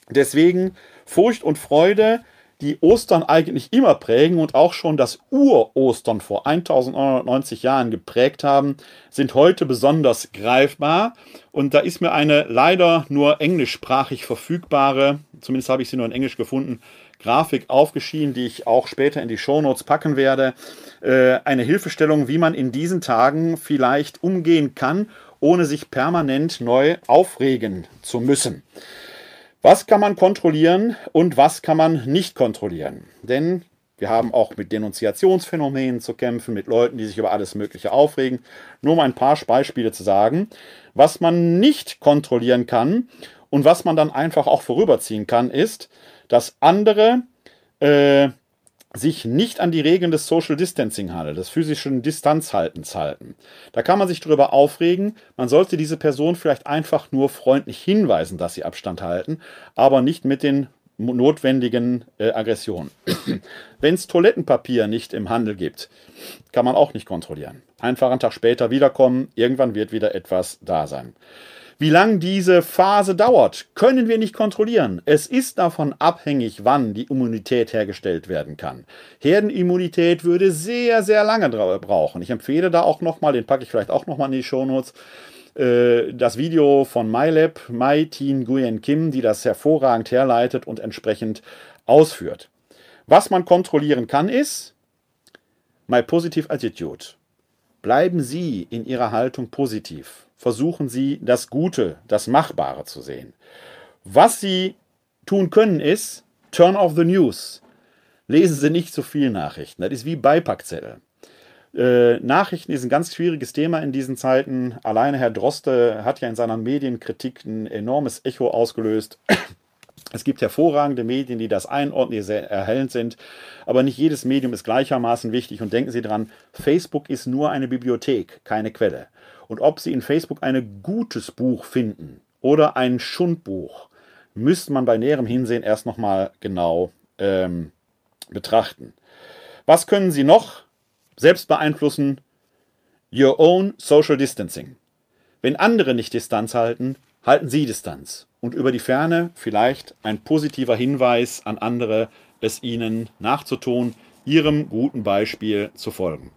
Deswegen Furcht und Freude die Ostern eigentlich immer prägen und auch schon das Ur-Ostern vor 1990 Jahren geprägt haben, sind heute besonders greifbar. Und da ist mir eine leider nur englischsprachig verfügbare, zumindest habe ich sie nur in Englisch gefunden, Grafik aufgeschieden, die ich auch später in die Shownotes packen werde. Äh, eine Hilfestellung, wie man in diesen Tagen vielleicht umgehen kann, ohne sich permanent neu aufregen zu müssen. Was kann man kontrollieren und was kann man nicht kontrollieren? Denn wir haben auch mit Denunziationsphänomenen zu kämpfen, mit Leuten, die sich über alles Mögliche aufregen. Nur um ein paar Beispiele zu sagen, was man nicht kontrollieren kann und was man dann einfach auch vorüberziehen kann, ist, dass andere äh, sich nicht an die Regeln des Social Distancing handelt, des physischen Distanzhaltens halten. Da kann man sich darüber aufregen, man sollte diese Person vielleicht einfach nur freundlich hinweisen, dass sie Abstand halten, aber nicht mit den notwendigen äh, Aggressionen. Wenn es Toilettenpapier nicht im Handel gibt, kann man auch nicht kontrollieren. Einfach einen Tag später wiederkommen, irgendwann wird wieder etwas da sein. Wie lang diese Phase dauert, können wir nicht kontrollieren. Es ist davon abhängig, wann die Immunität hergestellt werden kann. Herdenimmunität würde sehr, sehr lange brauchen. Ich empfehle da auch nochmal, den packe ich vielleicht auch nochmal in die Shownotes, äh, das Video von MyLab, Mai Tin Nguyen Kim, die das hervorragend herleitet und entsprechend ausführt. Was man kontrollieren kann, ist My Positive Attitude. Bleiben Sie in Ihrer Haltung positiv. Versuchen Sie, das Gute, das Machbare zu sehen. Was Sie tun können, ist Turn off the News. Lesen Sie nicht zu viel Nachrichten. Das ist wie Beipackzettel. Äh, Nachrichten ist ein ganz schwieriges Thema in diesen Zeiten. Alleine Herr Droste hat ja in seiner Medienkritik ein enormes Echo ausgelöst. Es gibt hervorragende Medien, die das einordnen, die sehr erhellend sind, aber nicht jedes Medium ist gleichermaßen wichtig. Und denken Sie dran, Facebook ist nur eine Bibliothek, keine Quelle. Und ob Sie in Facebook ein gutes Buch finden oder ein Schundbuch, müsste man bei näherem Hinsehen erst nochmal genau ähm, betrachten. Was können Sie noch selbst beeinflussen? Your own social distancing. Wenn andere nicht Distanz halten, halten Sie Distanz und über die Ferne vielleicht ein positiver Hinweis an andere, es ihnen nachzutun, ihrem guten Beispiel zu folgen.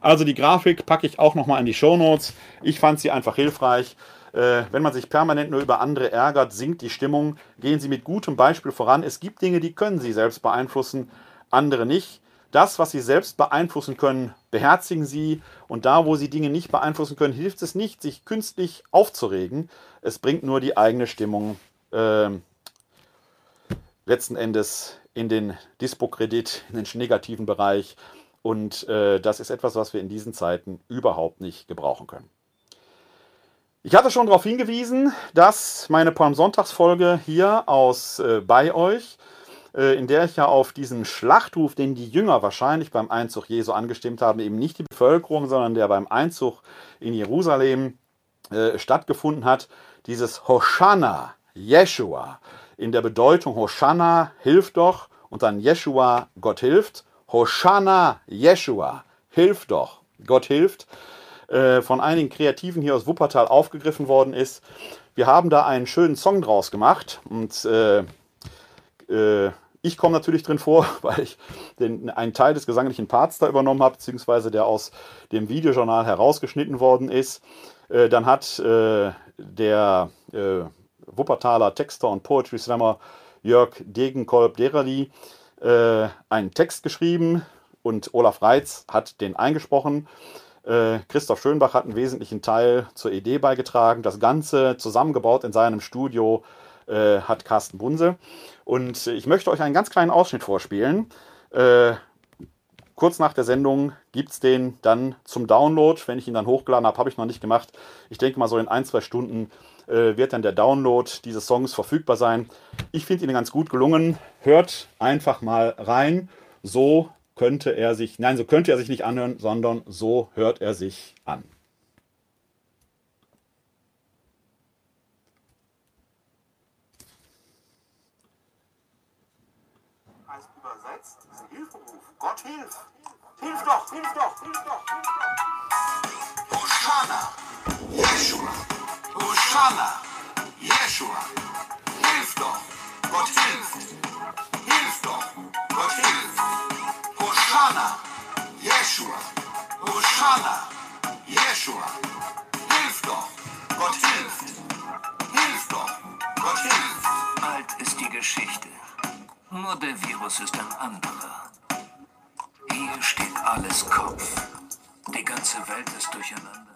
Also die Grafik packe ich auch nochmal in die Show Notes. Ich fand sie einfach hilfreich. Äh, wenn man sich permanent nur über andere ärgert, sinkt die Stimmung. Gehen Sie mit gutem Beispiel voran. Es gibt Dinge, die können Sie selbst beeinflussen, andere nicht. Das, was Sie selbst beeinflussen können, beherzigen Sie. Und da, wo Sie Dinge nicht beeinflussen können, hilft es nicht, sich künstlich aufzuregen. Es bringt nur die eigene Stimmung äh, letzten Endes in den Dispo-Kredit, in den negativen Bereich. Und äh, das ist etwas, was wir in diesen Zeiten überhaupt nicht gebrauchen können. Ich hatte schon darauf hingewiesen, dass meine Palmsonntagsfolge hier aus äh, bei euch äh, in der ich ja auf diesen Schlachtruf, den die Jünger wahrscheinlich beim Einzug Jesu angestimmt haben, eben nicht die Bevölkerung, sondern der beim Einzug in Jerusalem äh, stattgefunden hat, dieses Hosanna, Jeshua, in der Bedeutung Hosanna, hilf doch, und dann Jeshua, Gott hilft. Hosanna, Jeshua, hilf doch, Gott hilft, äh, von einigen Kreativen hier aus Wuppertal aufgegriffen worden ist. Wir haben da einen schönen Song draus gemacht und äh, äh, ich komme natürlich drin vor, weil ich den, einen Teil des gesanglichen Parts da übernommen habe, beziehungsweise der aus dem Videojournal herausgeschnitten worden ist. Äh, dann hat äh, der äh, Wuppertaler Texter und Poetry Slammer Jörg Degenkolb-Derali äh, einen Text geschrieben und Olaf Reitz hat den eingesprochen. Äh, Christoph Schönbach hat einen wesentlichen Teil zur Idee beigetragen. Das Ganze zusammengebaut in seinem Studio äh, hat Carsten Bunse. Und ich möchte euch einen ganz kleinen Ausschnitt vorspielen. Äh, kurz nach der Sendung gibt es den dann zum Download. Wenn ich ihn dann hochgeladen habe, habe ich noch nicht gemacht. Ich denke mal, so in ein, zwei Stunden äh, wird dann der Download dieses Songs verfügbar sein. Ich finde ihn ganz gut gelungen. Hört einfach mal rein. So könnte er sich, nein, so könnte er sich nicht anhören, sondern so hört er sich an. Gott hilf! Hilf doch, hilf doch, hilf doch, hilf doch! Hosanna, Hosanna, Jeshua, hilf doch, Gott hilft! Hilf doch, Gott hilft! Hosanna, Jeshua, Hosanna, Jeshua, hilf doch, Gott hilft! Hilf doch, Gott hilft! Alt ist die Geschichte. Nur der Virus ist ein anderer. Hier steht alles Kopf. Die ganze Welt ist durcheinander.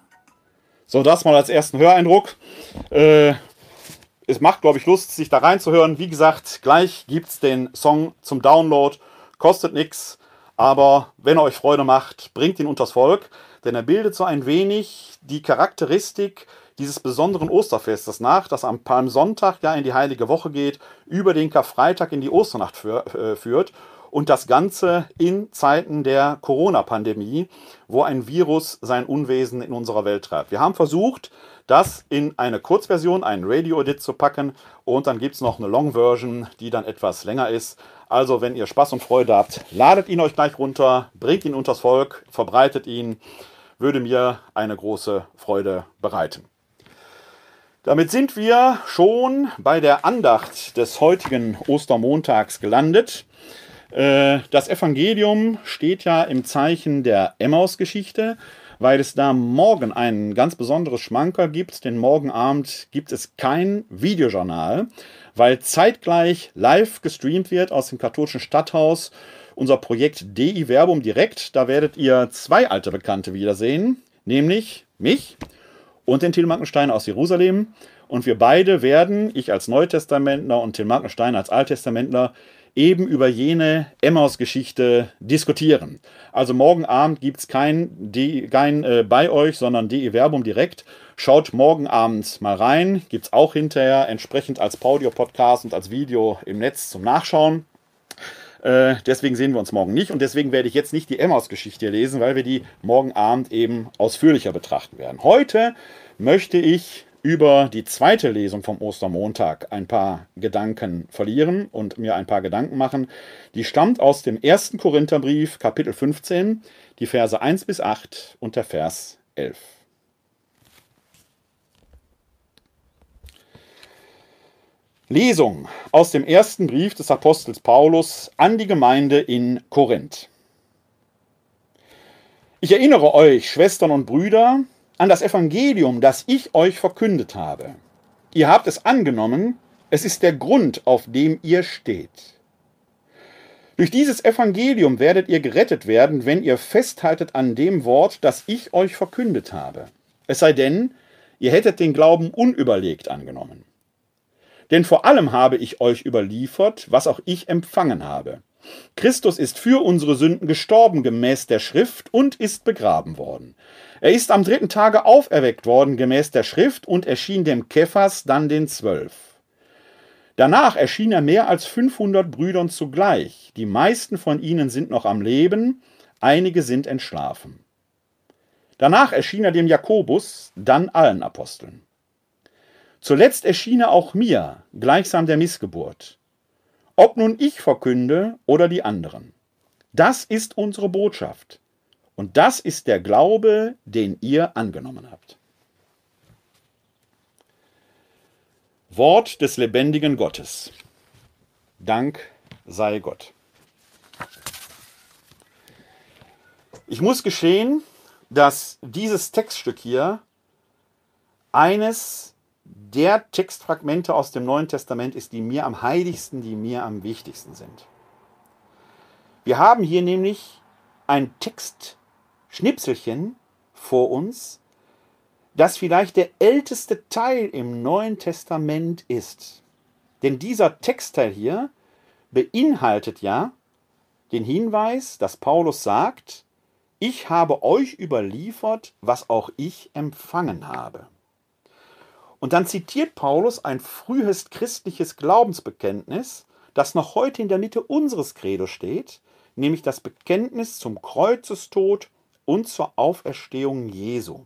So, das mal als ersten Höreindruck. Äh, es macht, glaube ich, Lust, sich da reinzuhören. Wie gesagt, gleich gibt es den Song zum Download. Kostet nichts, aber wenn er euch Freude macht, bringt ihn unters Volk. Denn er bildet so ein wenig die Charakteristik dieses besonderen Osterfestes nach, das am Palmsonntag ja in die Heilige Woche geht, über den Karfreitag in die Osternacht äh, führt und das Ganze in Zeiten der Corona-Pandemie, wo ein Virus sein Unwesen in unserer Welt treibt. Wir haben versucht, das in eine Kurzversion, einen Radio-Edit zu packen und dann gibt es noch eine Long-Version, die dann etwas länger ist. Also, wenn ihr Spaß und Freude habt, ladet ihn euch gleich runter, bringt ihn unters Volk, verbreitet ihn, würde mir eine große Freude bereiten. Damit sind wir schon bei der Andacht des heutigen Ostermontags gelandet. Äh, das Evangelium steht ja im Zeichen der Emmaus-Geschichte, weil es da morgen ein ganz besonderes Schmanker gibt, denn morgen Abend gibt es kein Videojournal, weil zeitgleich live gestreamt wird aus dem katholischen Stadthaus unser Projekt DI Verbum direkt. Da werdet ihr zwei alte Bekannte wiedersehen, nämlich mich und den Till Mankenstein aus Jerusalem. Und wir beide werden, ich als Neutestamentler und Till Mankenstein als Alttestamentler, eben über jene Emmaus-Geschichte diskutieren. Also morgen Abend gibt es kein, kein äh, bei euch, sondern DE Verbum direkt. Schaut morgen Abend mal rein. Gibt es auch hinterher entsprechend als Audio-Podcast und als Video im Netz zum Nachschauen. Äh, deswegen sehen wir uns morgen nicht und deswegen werde ich jetzt nicht die Emmaus-Geschichte lesen, weil wir die morgen Abend eben ausführlicher betrachten werden. Heute möchte ich über die zweite Lesung vom Ostermontag ein paar Gedanken verlieren und mir ein paar Gedanken machen. Die stammt aus dem ersten Korintherbrief, Kapitel 15, die Verse 1 bis 8 und der Vers 11. Lesung aus dem ersten Brief des Apostels Paulus an die Gemeinde in Korinth. Ich erinnere euch, Schwestern und Brüder, an das Evangelium, das ich euch verkündet habe. Ihr habt es angenommen, es ist der Grund, auf dem ihr steht. Durch dieses Evangelium werdet ihr gerettet werden, wenn ihr festhaltet an dem Wort, das ich euch verkündet habe. Es sei denn, ihr hättet den Glauben unüberlegt angenommen. Denn vor allem habe ich euch überliefert, was auch ich empfangen habe. Christus ist für unsere Sünden gestorben gemäß der Schrift und ist begraben worden. Er ist am dritten Tage auferweckt worden gemäß der Schrift und erschien dem Kephas, dann den Zwölf. Danach erschien er mehr als 500 Brüdern zugleich. Die meisten von ihnen sind noch am Leben, einige sind entschlafen. Danach erschien er dem Jakobus, dann allen Aposteln. Zuletzt erschien er auch mir, gleichsam der Missgeburt. Ob nun ich verkünde oder die anderen. Das ist unsere Botschaft. Und das ist der Glaube, den ihr angenommen habt. Wort des lebendigen Gottes. Dank sei Gott. Ich muss geschehen, dass dieses Textstück hier eines der Textfragmente aus dem Neuen Testament ist, die mir am heiligsten, die mir am wichtigsten sind. Wir haben hier nämlich ein Textschnipselchen vor uns, das vielleicht der älteste Teil im Neuen Testament ist. Denn dieser Textteil hier beinhaltet ja den Hinweis, dass Paulus sagt, ich habe euch überliefert, was auch ich empfangen habe. Und dann zitiert Paulus ein frühes christliches Glaubensbekenntnis, das noch heute in der Mitte unseres Credo steht, nämlich das Bekenntnis zum Kreuzestod und zur Auferstehung Jesu.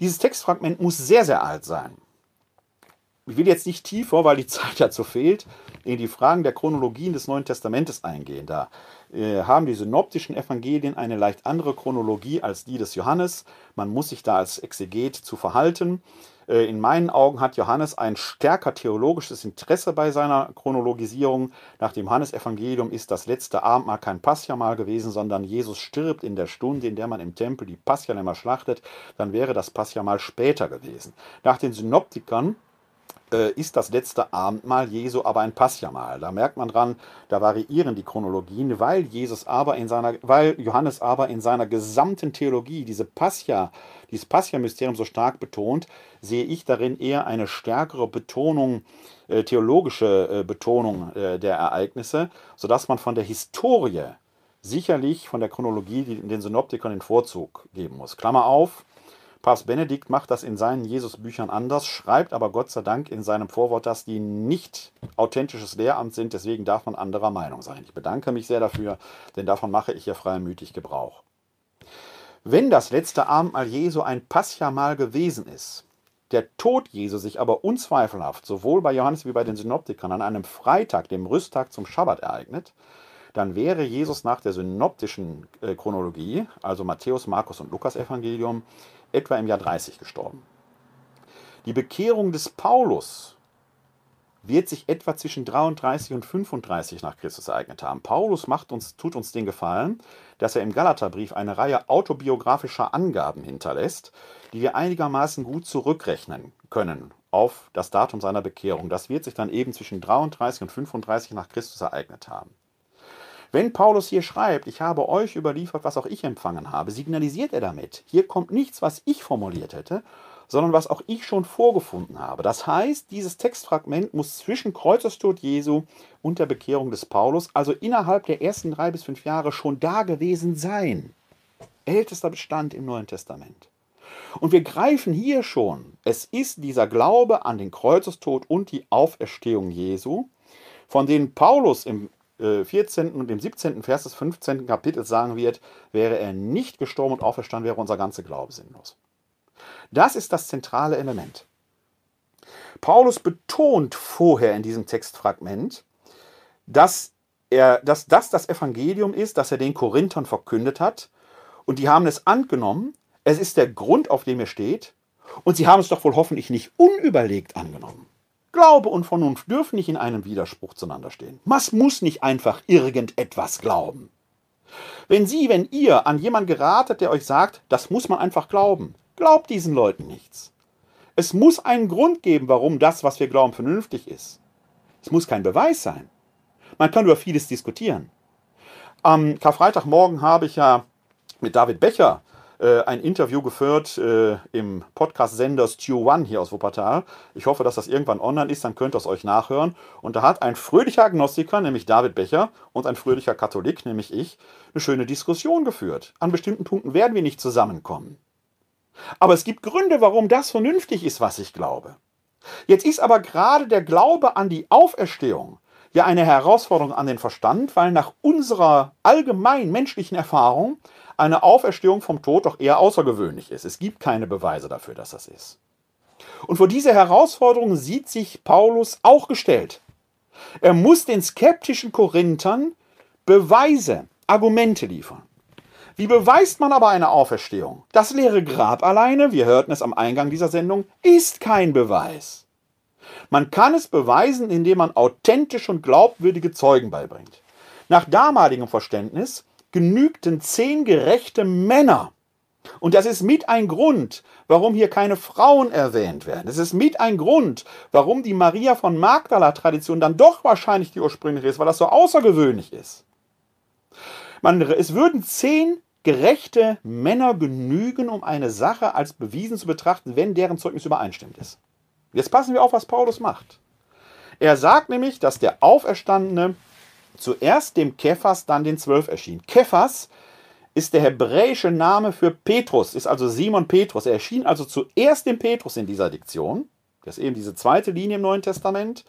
Dieses Textfragment muss sehr, sehr alt sein. Ich will jetzt nicht tiefer, weil die Zeit dazu fehlt, in die Fragen der Chronologien des Neuen Testamentes eingehen. Da äh, haben die synoptischen Evangelien eine leicht andere Chronologie als die des Johannes. Man muss sich da als Exeget zu verhalten. Äh, in meinen Augen hat Johannes ein stärker theologisches Interesse bei seiner Chronologisierung. Nach dem Johannesevangelium ist das letzte Abendmahl kein Paschamal gewesen, sondern Jesus stirbt in der Stunde, in der man im Tempel die Paschalämmer schlachtet. Dann wäre das Paschamal später gewesen. Nach den Synoptikern äh, ist das letzte Abendmahl Jesu aber ein Passjamal. Da merkt man dran, da variieren die Chronologien, weil Jesus aber in seiner, weil Johannes aber in seiner gesamten Theologie diese Pascha, dieses Pascha-Mysterium so stark betont, sehe ich darin eher eine stärkere Betonung, äh, theologische äh, Betonung der Ereignisse, sodass man von der Historie sicherlich von der Chronologie den Synoptikern den Vorzug geben muss. Klammer auf, Papst Benedikt macht das in seinen Jesusbüchern anders, schreibt aber Gott sei Dank in seinem Vorwort, dass die nicht authentisches Lehramt sind, deswegen darf man anderer Meinung sein. Ich bedanke mich sehr dafür, denn davon mache ich ja freimütig Gebrauch. Wenn das letzte Abendmahl Jesu ein Passjamal gewesen ist, der Tod Jesu sich aber unzweifelhaft sowohl bei Johannes wie bei den Synoptikern an einem Freitag, dem Rüsttag zum Schabbat ereignet, dann wäre Jesus nach der synoptischen äh, Chronologie, also Matthäus, Markus und Lukas Evangelium, etwa im Jahr 30 gestorben. Die Bekehrung des Paulus wird sich etwa zwischen 33 und 35 nach Christus ereignet haben. Paulus macht uns, tut uns den Gefallen, dass er im Galaterbrief eine Reihe autobiografischer Angaben hinterlässt, die wir einigermaßen gut zurückrechnen können auf das Datum seiner Bekehrung. Das wird sich dann eben zwischen 33 und 35 nach Christus ereignet haben. Wenn Paulus hier schreibt, ich habe euch überliefert, was auch ich empfangen habe, signalisiert er damit, hier kommt nichts, was ich formuliert hätte, sondern was auch ich schon vorgefunden habe. Das heißt, dieses Textfragment muss zwischen Kreuzestod Jesu und der Bekehrung des Paulus, also innerhalb der ersten drei bis fünf Jahre, schon da gewesen sein. Ältester Bestand im Neuen Testament. Und wir greifen hier schon, es ist dieser Glaube an den Kreuzestod und die Auferstehung Jesu, von denen Paulus im 14. Äh, und im 17. Vers des 15. Kapitels sagen wird, wäre er nicht gestorben und auferstanden, wäre unser ganzer Glaube sinnlos. Das ist das zentrale Element. Paulus betont vorher in diesem Textfragment, dass, er, dass das das Evangelium ist, das er den Korinthern verkündet hat. Und die haben es angenommen. Es ist der Grund, auf dem er steht. Und sie haben es doch wohl hoffentlich nicht unüberlegt angenommen. Glaube und Vernunft dürfen nicht in einem Widerspruch zueinander stehen. Man muss nicht einfach irgendetwas glauben. Wenn Sie, wenn ihr an jemanden geratet, der euch sagt, das muss man einfach glauben, Glaubt diesen Leuten nichts. Es muss einen Grund geben, warum das, was wir glauben, vernünftig ist. Es muss kein Beweis sein. Man kann über vieles diskutieren. Am Karfreitagmorgen habe ich ja mit David Becher äh, ein Interview geführt äh, im Podcast-Sender Stu One hier aus Wuppertal. Ich hoffe, dass das irgendwann online ist, dann könnt ihr es euch nachhören. Und da hat ein fröhlicher Agnostiker, nämlich David Becher, und ein fröhlicher Katholik, nämlich ich, eine schöne Diskussion geführt. An bestimmten Punkten werden wir nicht zusammenkommen. Aber es gibt Gründe, warum das vernünftig ist, was ich glaube. Jetzt ist aber gerade der Glaube an die Auferstehung ja eine Herausforderung an den Verstand, weil nach unserer allgemein menschlichen Erfahrung eine Auferstehung vom Tod doch eher außergewöhnlich ist. Es gibt keine Beweise dafür, dass das ist. Und vor diese Herausforderung sieht sich Paulus auch gestellt. Er muss den skeptischen Korinthern Beweise, Argumente liefern. Wie beweist man aber eine Auferstehung? Das leere Grab alleine, wir hörten es am Eingang dieser Sendung, ist kein Beweis. Man kann es beweisen, indem man authentische und glaubwürdige Zeugen beibringt. Nach damaligem Verständnis genügten zehn gerechte Männer. Und das ist mit ein Grund, warum hier keine Frauen erwähnt werden. Es ist mit ein Grund, warum die Maria von Magdala-Tradition dann doch wahrscheinlich die ursprüngliche ist, weil das so außergewöhnlich ist. Man, es würden zehn gerechte Männer genügen, um eine Sache als bewiesen zu betrachten, wenn deren Zeugnis übereinstimmt ist. Jetzt passen wir auf, was Paulus macht. Er sagt nämlich, dass der Auferstandene zuerst dem Kephas, dann den Zwölf erschien. Kephas ist der hebräische Name für Petrus, ist also Simon Petrus. Er erschien also zuerst dem Petrus in dieser Diktion. Das ist eben diese zweite Linie im Neuen Testament.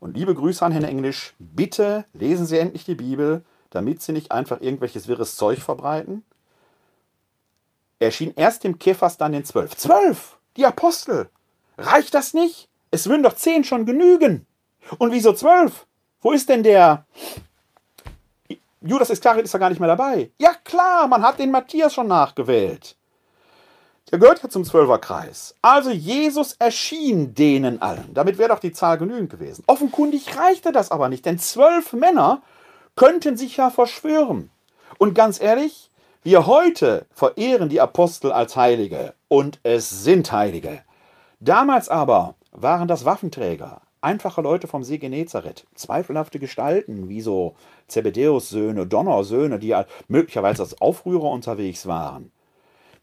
Und liebe Grüße an Herrn Englisch, bitte lesen Sie endlich die Bibel damit sie nicht einfach irgendwelches wirres Zeug verbreiten? Er erschien erst dem Kephas, dann den Zwölf. Zwölf! Die Apostel! Reicht das nicht? Es würden doch zehn schon genügen. Und wieso zwölf? Wo ist denn der? Judas Iskariot ist ja gar nicht mehr dabei. Ja klar, man hat den Matthias schon nachgewählt. Der gehört ja zum Zwölferkreis. Also Jesus erschien denen allen. Damit wäre doch die Zahl genügend gewesen. Offenkundig reichte das aber nicht, denn zwölf Männer könnten sich ja verschwören. Und ganz ehrlich, wir heute verehren die Apostel als Heilige und es sind Heilige. Damals aber waren das Waffenträger, einfache Leute vom See Genezareth, zweifelhafte Gestalten wie so Zebedeus-Söhne, Donnersöhne, die möglicherweise als Aufrührer unterwegs waren.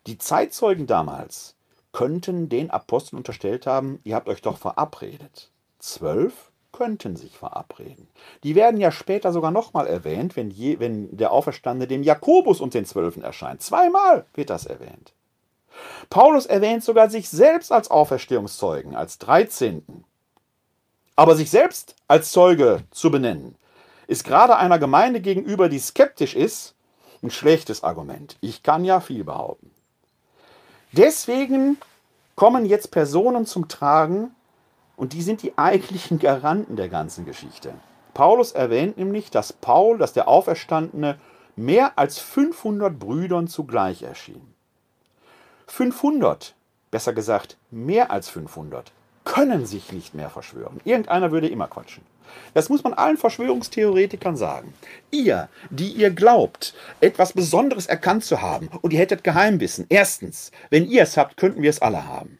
Die Zeitzeugen damals könnten den Aposteln unterstellt haben, ihr habt euch doch verabredet. Zwölf könnten sich verabreden. Die werden ja später sogar nochmal erwähnt, wenn, je, wenn der Auferstandene dem Jakobus und den Zwölfen erscheint. Zweimal wird das erwähnt. Paulus erwähnt sogar sich selbst als Auferstehungszeugen, als Dreizehnten. Aber sich selbst als Zeuge zu benennen, ist gerade einer Gemeinde gegenüber, die skeptisch ist, ein schlechtes Argument. Ich kann ja viel behaupten. Deswegen kommen jetzt Personen zum Tragen, und die sind die eigentlichen Garanten der ganzen Geschichte. Paulus erwähnt nämlich, dass Paul, dass der Auferstandene, mehr als 500 Brüdern zugleich erschien. 500 besser gesagt mehr als 500, können sich nicht mehr verschwören. Irgendeiner würde immer quatschen. Das muss man allen Verschwörungstheoretikern sagen. Ihr, die ihr glaubt, etwas Besonderes erkannt zu haben und ihr hättet Geheimwissen. Erstens, wenn ihr es habt, könnten wir es alle haben.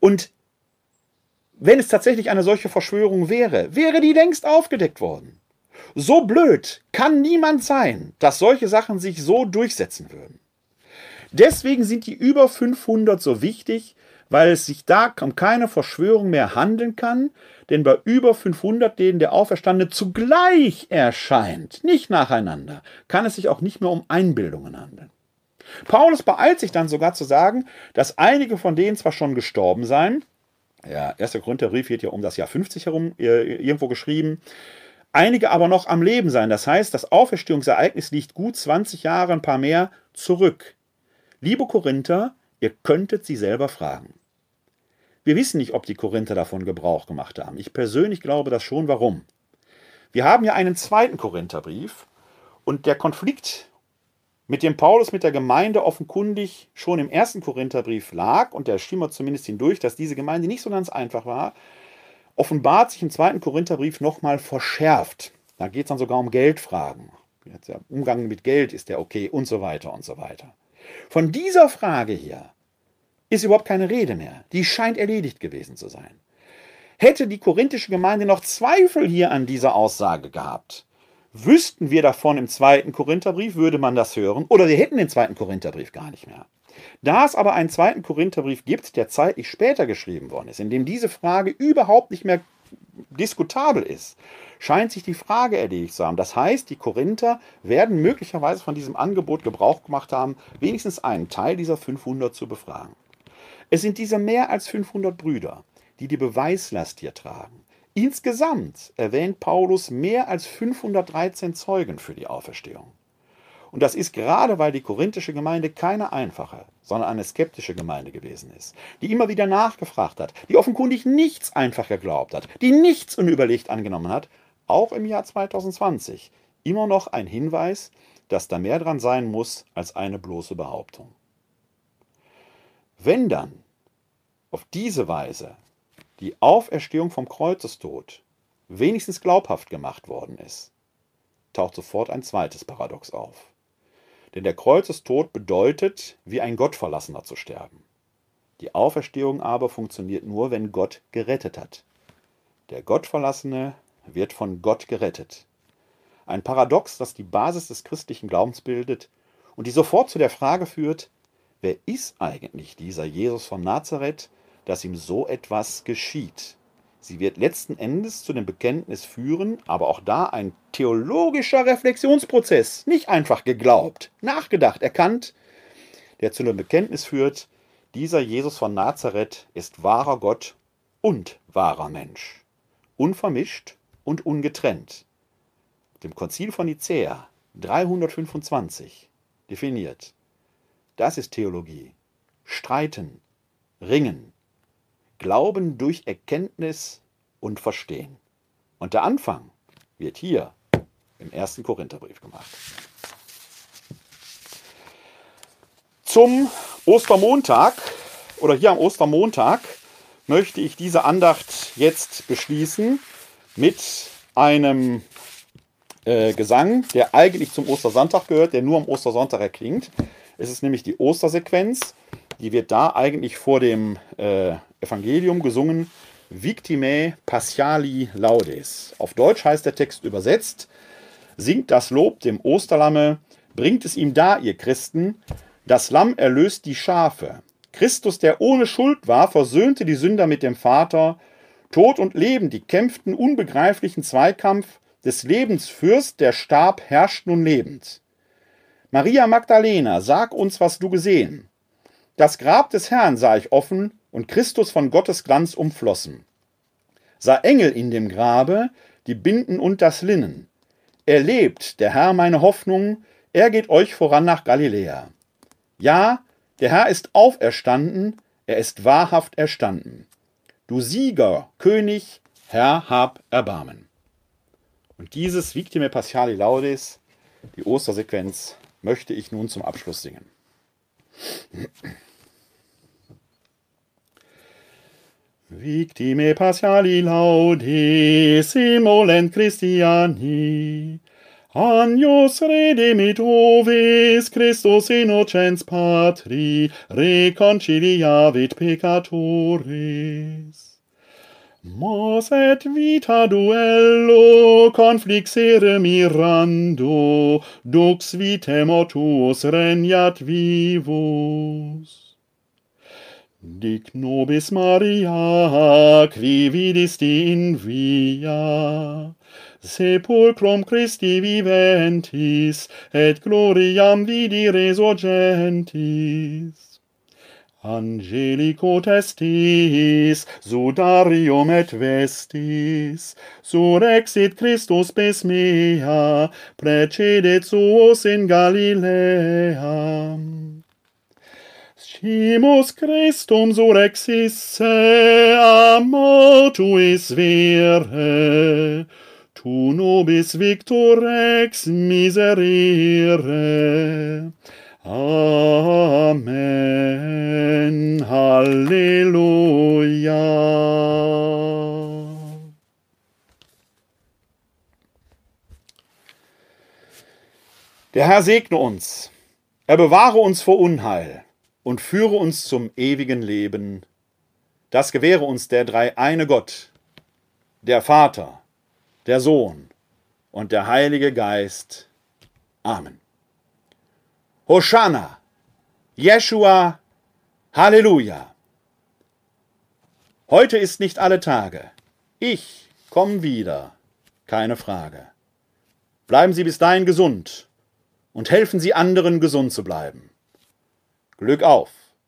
Und wenn es tatsächlich eine solche Verschwörung wäre, wäre die längst aufgedeckt worden. So blöd kann niemand sein, dass solche Sachen sich so durchsetzen würden. Deswegen sind die über 500 so wichtig, weil es sich da um keine Verschwörung mehr handeln kann, denn bei über 500, denen der Auferstandene zugleich erscheint, nicht nacheinander, kann es sich auch nicht mehr um Einbildungen handeln. Paulus beeilt sich dann sogar zu sagen, dass einige von denen zwar schon gestorben seien, ja, 1. Korintherbrief wird ja um das Jahr 50 herum äh, irgendwo geschrieben, einige aber noch am Leben sein. Das heißt, das Auferstehungsereignis liegt gut 20 Jahre, ein paar mehr zurück. Liebe Korinther, ihr könntet sie selber fragen. Wir wissen nicht, ob die Korinther davon Gebrauch gemacht haben. Ich persönlich glaube das schon. Warum? Wir haben ja einen zweiten Korintherbrief und der Konflikt, mit dem Paulus mit der Gemeinde offenkundig schon im ersten Korintherbrief lag, und der schimmert zumindest hindurch, dass diese Gemeinde nicht so ganz einfach war, offenbart sich im zweiten Korintherbrief nochmal verschärft. Da geht es dann sogar um Geldfragen. Der Umgang mit Geld ist der okay und so weiter und so weiter. Von dieser Frage hier ist überhaupt keine Rede mehr. Die scheint erledigt gewesen zu sein. Hätte die korinthische Gemeinde noch Zweifel hier an dieser Aussage gehabt, wüssten wir davon im zweiten Korintherbrief, würde man das hören, oder wir hätten den zweiten Korintherbrief gar nicht mehr. Da es aber einen zweiten Korintherbrief gibt, der zeitlich später geschrieben worden ist, in dem diese Frage überhaupt nicht mehr diskutabel ist, scheint sich die Frage erledigt zu haben. Das heißt, die Korinther werden möglicherweise von diesem Angebot Gebrauch gemacht haben, wenigstens einen Teil dieser 500 zu befragen. Es sind diese mehr als 500 Brüder, die die Beweislast hier tragen. Insgesamt erwähnt Paulus mehr als 513 Zeugen für die Auferstehung. Und das ist gerade, weil die korinthische Gemeinde keine einfache, sondern eine skeptische Gemeinde gewesen ist, die immer wieder nachgefragt hat, die offenkundig nichts einfach geglaubt hat, die nichts unüberlegt angenommen hat, auch im Jahr 2020 immer noch ein Hinweis, dass da mehr dran sein muss als eine bloße Behauptung. Wenn dann auf diese Weise die Auferstehung vom Kreuzestod wenigstens glaubhaft gemacht worden ist, taucht sofort ein zweites Paradox auf. Denn der Kreuzestod bedeutet, wie ein Gottverlassener zu sterben. Die Auferstehung aber funktioniert nur, wenn Gott gerettet hat. Der Gottverlassene wird von Gott gerettet. Ein Paradox, das die Basis des christlichen Glaubens bildet und die sofort zu der Frage führt, Wer ist eigentlich dieser Jesus von Nazareth, dass ihm so etwas geschieht? Sie wird letzten Endes zu dem Bekenntnis führen, aber auch da ein theologischer Reflexionsprozess, nicht einfach geglaubt, nachgedacht, erkannt, der zu dem Bekenntnis führt, dieser Jesus von Nazareth ist wahrer Gott und wahrer Mensch, unvermischt und ungetrennt. Dem Konzil von Nicäa 325 definiert. Das ist Theologie. Streiten, ringen, Glauben durch Erkenntnis und Verstehen. Und der Anfang wird hier im ersten Korintherbrief gemacht. Zum Ostermontag oder hier am Ostermontag möchte ich diese Andacht jetzt beschließen mit einem äh, Gesang, der eigentlich zum Ostersonntag gehört, der nur am Ostersonntag erklingt. Es ist nämlich die Ostersequenz. Die wird da eigentlich vor dem äh, Evangelium gesungen. Victimae Paschali Laudes. Auf Deutsch heißt der Text übersetzt: Singt das Lob dem Osterlamme, bringt es ihm da, ihr Christen. Das Lamm erlöst die Schafe. Christus, der ohne Schuld war, versöhnte die Sünder mit dem Vater. Tod und Leben, die kämpften unbegreiflichen Zweikampf des Lebens Fürst, der starb, herrscht nun lebend. Maria Magdalena, sag uns, was du gesehen. Das Grab des Herrn sah ich offen und Christus von Gottes Glanz umflossen. Sah Engel in dem Grabe, die Binden und das Linnen. Er lebt, der Herr meine Hoffnung, er geht euch voran nach Galiläa. Ja, der Herr ist auferstanden, er ist wahrhaft erstanden. Du Sieger, König, Herr, hab Erbarmen. Und dieses Victime Paschali Laudes, die Ostersequenz, möchte ich nun zum Abschluss singen. Victime partiali laude, simolent Christiani, Agnus redemit ovis Christus innocens patri, reconciliavit peccatoris. Mos et vita duello, conflixere mirando, dux vitem otuos regnat vivus. Dic nobis Maria, qui vidisti in via, sepulcrum Christi viventis, et gloriam vidi resurgentis. Angelico testis, sudarium et vestis, surexit Christus bis mea, precedet suos in Galileam. Scimus Christum surexisse, a mortuis vere, tu nobis victor ex miserere. Amen. Halleluja. Der Herr segne uns. Er bewahre uns vor Unheil und führe uns zum ewigen Leben. Das gewähre uns der dreieine Gott, der Vater, der Sohn und der Heilige Geist. Amen. Hosanna, Jeshua, Halleluja. Heute ist nicht alle Tage. Ich komm wieder, keine Frage. Bleiben Sie bis dahin gesund und helfen Sie anderen gesund zu bleiben. Glück auf!